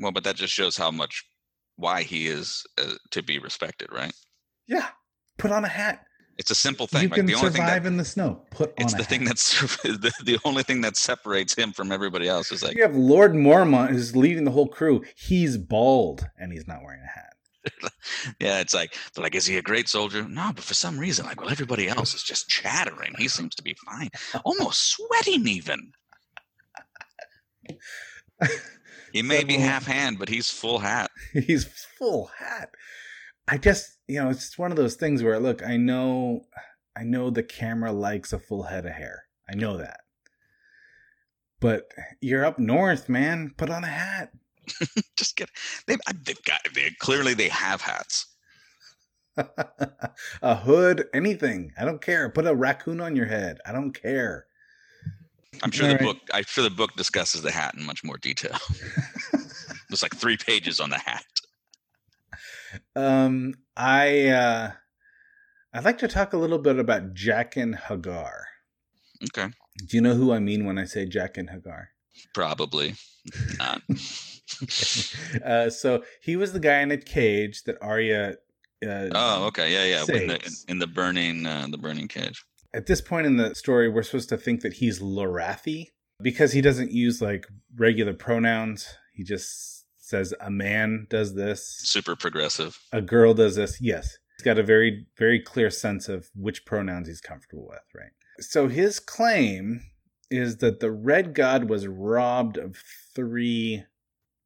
Well, but that just shows how much why he is uh, to be respected, right? Yeah, put on a hat. It's a simple thing. you like can the only thing survive that in the snow. Put on it's a the hat. thing that's the, the only thing that separates him from everybody else is like you have Lord Mormont who's leading the whole crew. He's bald and he's not wearing a hat. yeah it's like like is he a great soldier no but for some reason like well everybody else is just chattering he seems to be fine almost sweating even he may be half hand but he's full hat he's full hat. I just, you know, it's one of those things where look, I know I know the camera likes a full head of hair. I know that. But you're up north, man. Put on a hat. just get they've, they've got they clearly they have hats a hood, anything. I don't care. Put a raccoon on your head. I don't care. i'm sure All the right. book i'm sure the book discusses the hat in much more detail there's like three pages on the hat Um, I uh I'd like to talk a little bit about Jaqen H'ghar. okay Do you know who I mean when I say Jaqen H'ghar? probably not uh, so he was the guy in a cage that Arya. Uh, oh okay yeah yeah in the, in the burning uh, the burning cage At this point in the story, we're supposed to think that he's Lorathi because he doesn't use like regular pronouns. He just says a man does this, super progressive a girl does this. Yes, he's got a very very clear sense of which pronouns he's comfortable with. Right. So his claim is that the Red God was robbed of three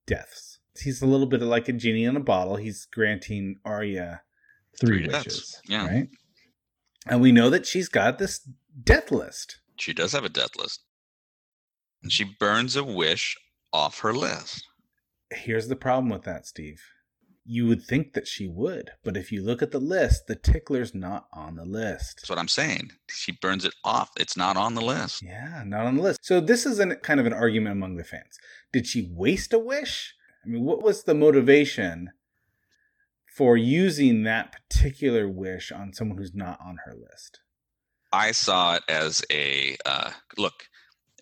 deaths. He's a little bit like a genie in a bottle. He's granting Arya three, Three wishes. yeah. Right. And we know that she's got this death list. She does have a death list. And she burns a wish off her list. Here's the problem with that, Steve. You would think that she would, but if you look at the list, the tickler's not on the list. That's what I'm saying. She burns it off. It's not on the list. Yeah, not on the list. So this is an, kind of an argument among the fans. Did she waste a wish? I mean, what was the motivation for using that particular wish on someone who's not on her list? I saw it as a uh, look.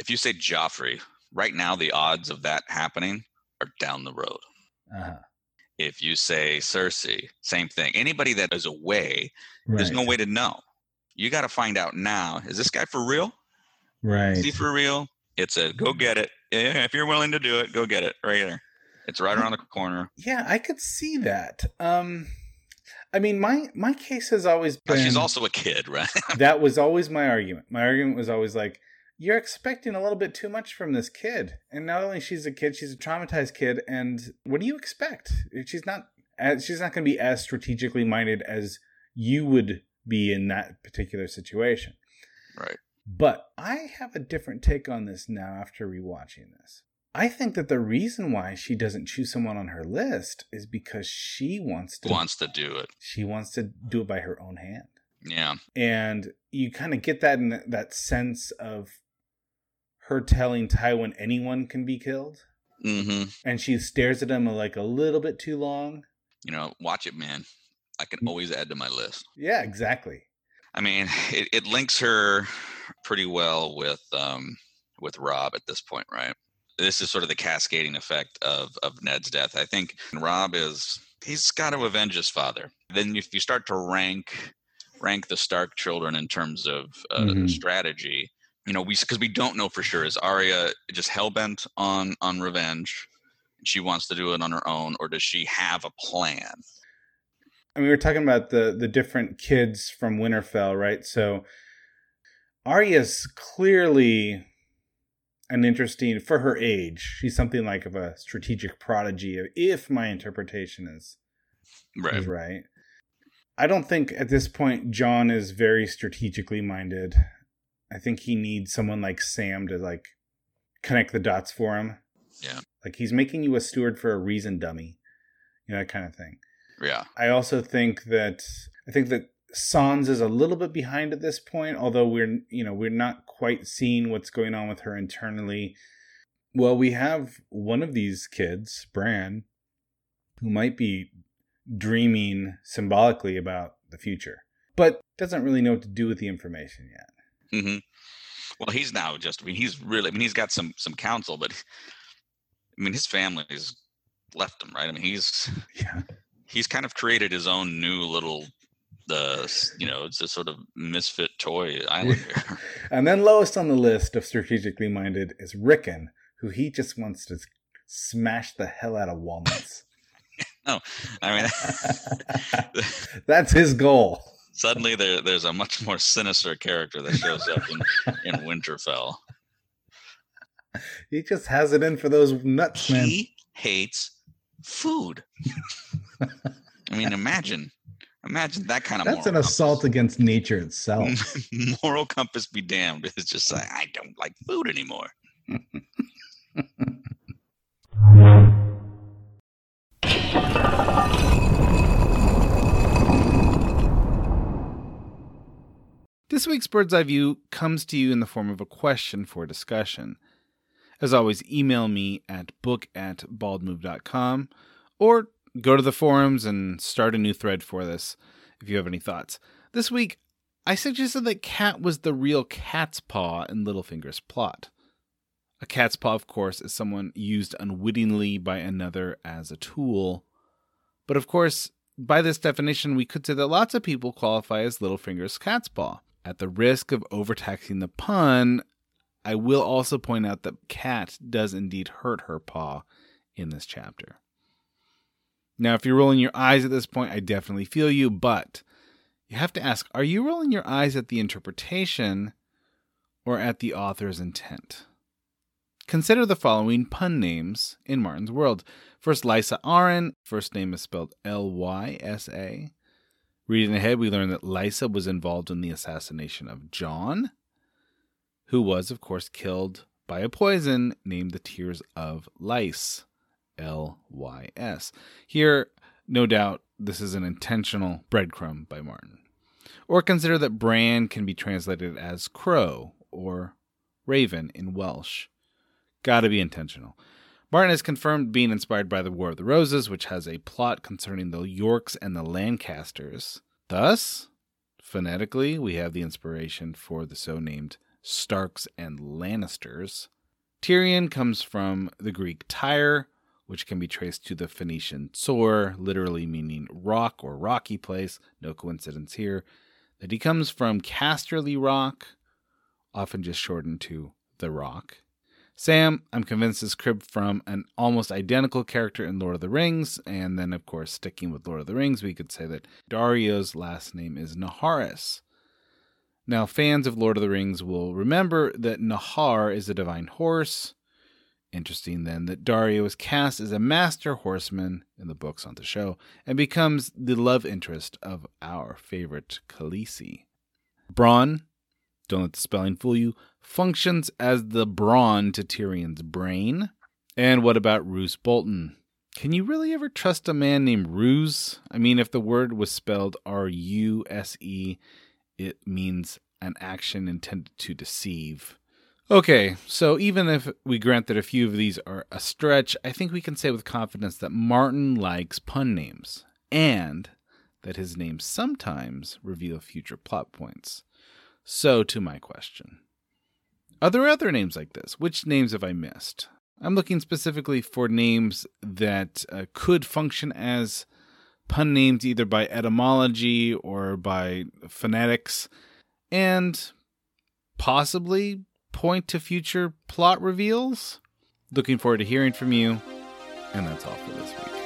If you say Joffrey, right now the odds of that happening are down the road. Uh-huh. If you say Cersei, same thing. Anybody that is away, there's no way to know. You got to find out now. Is this guy for real? Right. Is he for real? It's a go get it. If you're willing to do it, go get it right there. It's right around the corner. Yeah, I could see that. Um I mean, my my case has always But been she's also a kid, right? that was always my argument. My argument was always like, you're expecting a little bit too much from this kid, and not only she's a kid, she's a traumatized kid. And what do you expect? She's not as she's not going to be as strategically minded as you would be in that particular situation. right. But I have a different take on this now after rewatching this. I think that the reason why she doesn't choose someone on her list is because she wants to Wants to do it. she wants to do it by her own hand Yeah. and you kind of get that in that- that sense of her telling Tywin anyone can be killed, Mm-hmm. and she stares at him like a little bit too long. You know, watch it, man. I can Mm. always add to my list. Yeah, exactly. I mean, it, it links her pretty well with um with Robb at this point, right? This is sort of the cascading effect of of Ned's death. I think Robb is he's got to avenge his father. Then if you start to rank rank the Stark children in terms of uh, Mhm. strategy, you know, we because we don't know for sure is Arya just hell bent on on revenge? She wants to do it on her own, or does she have a plan? And we were talking about the the different kids from Winterfell, right? So Arya's clearly an interesting for her age. She's something like of a strategic prodigy, if my interpretation is Right. is right. I don't think at this point Jon is very strategically minded. I think he needs someone like Sam to like connect the dots for him. Yeah. Like he's making you a steward for a reason, dummy. You know, that kind of thing. Yeah. I also think that I think that Sans is a little bit behind at this point, although we're you know we're not quite seeing what's going on with her internally. Well, we have one of these kids, Bran, who might be dreaming symbolically about the future, but doesn't really know what to do with the information yet. Hmm Well, he's now just. I mean, he's really. I mean, he's got some some counsel, but I mean, his family's left him, right? I mean, he's Yeah. he's kind of created his own new little. The you know it's a sort of misfit toy island here. And then lowest on the list of strategically minded is Rickon, who he just wants to smash the hell out of walnuts. Oh, I mean, That's his goal. Suddenly there there's a much more sinister character that shows up in in Winterfell. He just has it in for those nuts, man. He hates food. I mean, imagine, imagine that kind of. That's an moral assault against nature itself. moral compass be damned. It's just like I don't like food anymore. This week's Bird's Eye View comes to you in the form of a question for discussion. As always, email me at book at baldmove.com or go to the forums and start a new thread for this if you have any thoughts. This week, I suggested that Cat was the real cat's paw in Littlefinger's plot. A cat's paw, of course, is someone used unwittingly by another as a tool. But of course, by this definition, we could say that lots of people qualify as Littlefinger's cat's paw. At the risk of overtaxing the pun, I will also point out that Cat does indeed hurt her paw in this chapter. Now, if you're rolling your eyes at this point, I definitely feel you, but you have to ask are you rolling your eyes at the interpretation or at the author's intent? Consider the following pun names in Martin's world. First, Lysa Arryn. First name is spelled L Y S A. Reading ahead, we learn that Lysa was involved in the assassination of Jon, who was, of course, killed by a poison named the Tears of Lys. L Y S. Here, no doubt, this is an intentional breadcrumb by Martin. Or consider that Bran can be translated as crow or raven in Welsh. Gotta be intentional. Martin has confirmed being inspired by the War of the Roses, which has a plot concerning the Yorks and the Lancasters. Thus, phonetically, we have the inspiration for the so named Starks and Lannisters. Tyrion comes from the Greek Tyre, which can be traced to the Phoenician Tsor, literally meaning rock or rocky place. No coincidence here. That he comes from Casterly Rock, often just shortened to The Rock. Sam, I'm convinced, is cribbed from an almost identical character in Lord of the Rings, and then, of course, sticking with Lord of the Rings, we could say that Daario's last name is Naharis. Now, fans of Lord of the Rings will remember that Nahar is a divine horse. Interesting, then, that Dario is cast as a master horseman in the books on the show and becomes the love interest of our favorite Khaleesi. Bronn, don't let the spelling fool you, functions as the brawn to Tyrion's brain. And what about Roose Bolton? Can you really ever trust a man named Ruse? I mean, if the word was spelled R U S E, it means an action intended to deceive. Okay, so even if we grant that a few of these are a stretch, I think we can say with confidence that Martin likes pun names and that his names sometimes reveal future plot points. So, to my question Are there other names like this? Which names have I missed? I'm looking specifically for names that uh, could function as pun names either by etymology or by phonetics, and possibly point to future plot reveals. Looking forward to hearing from you, and that's all for this week.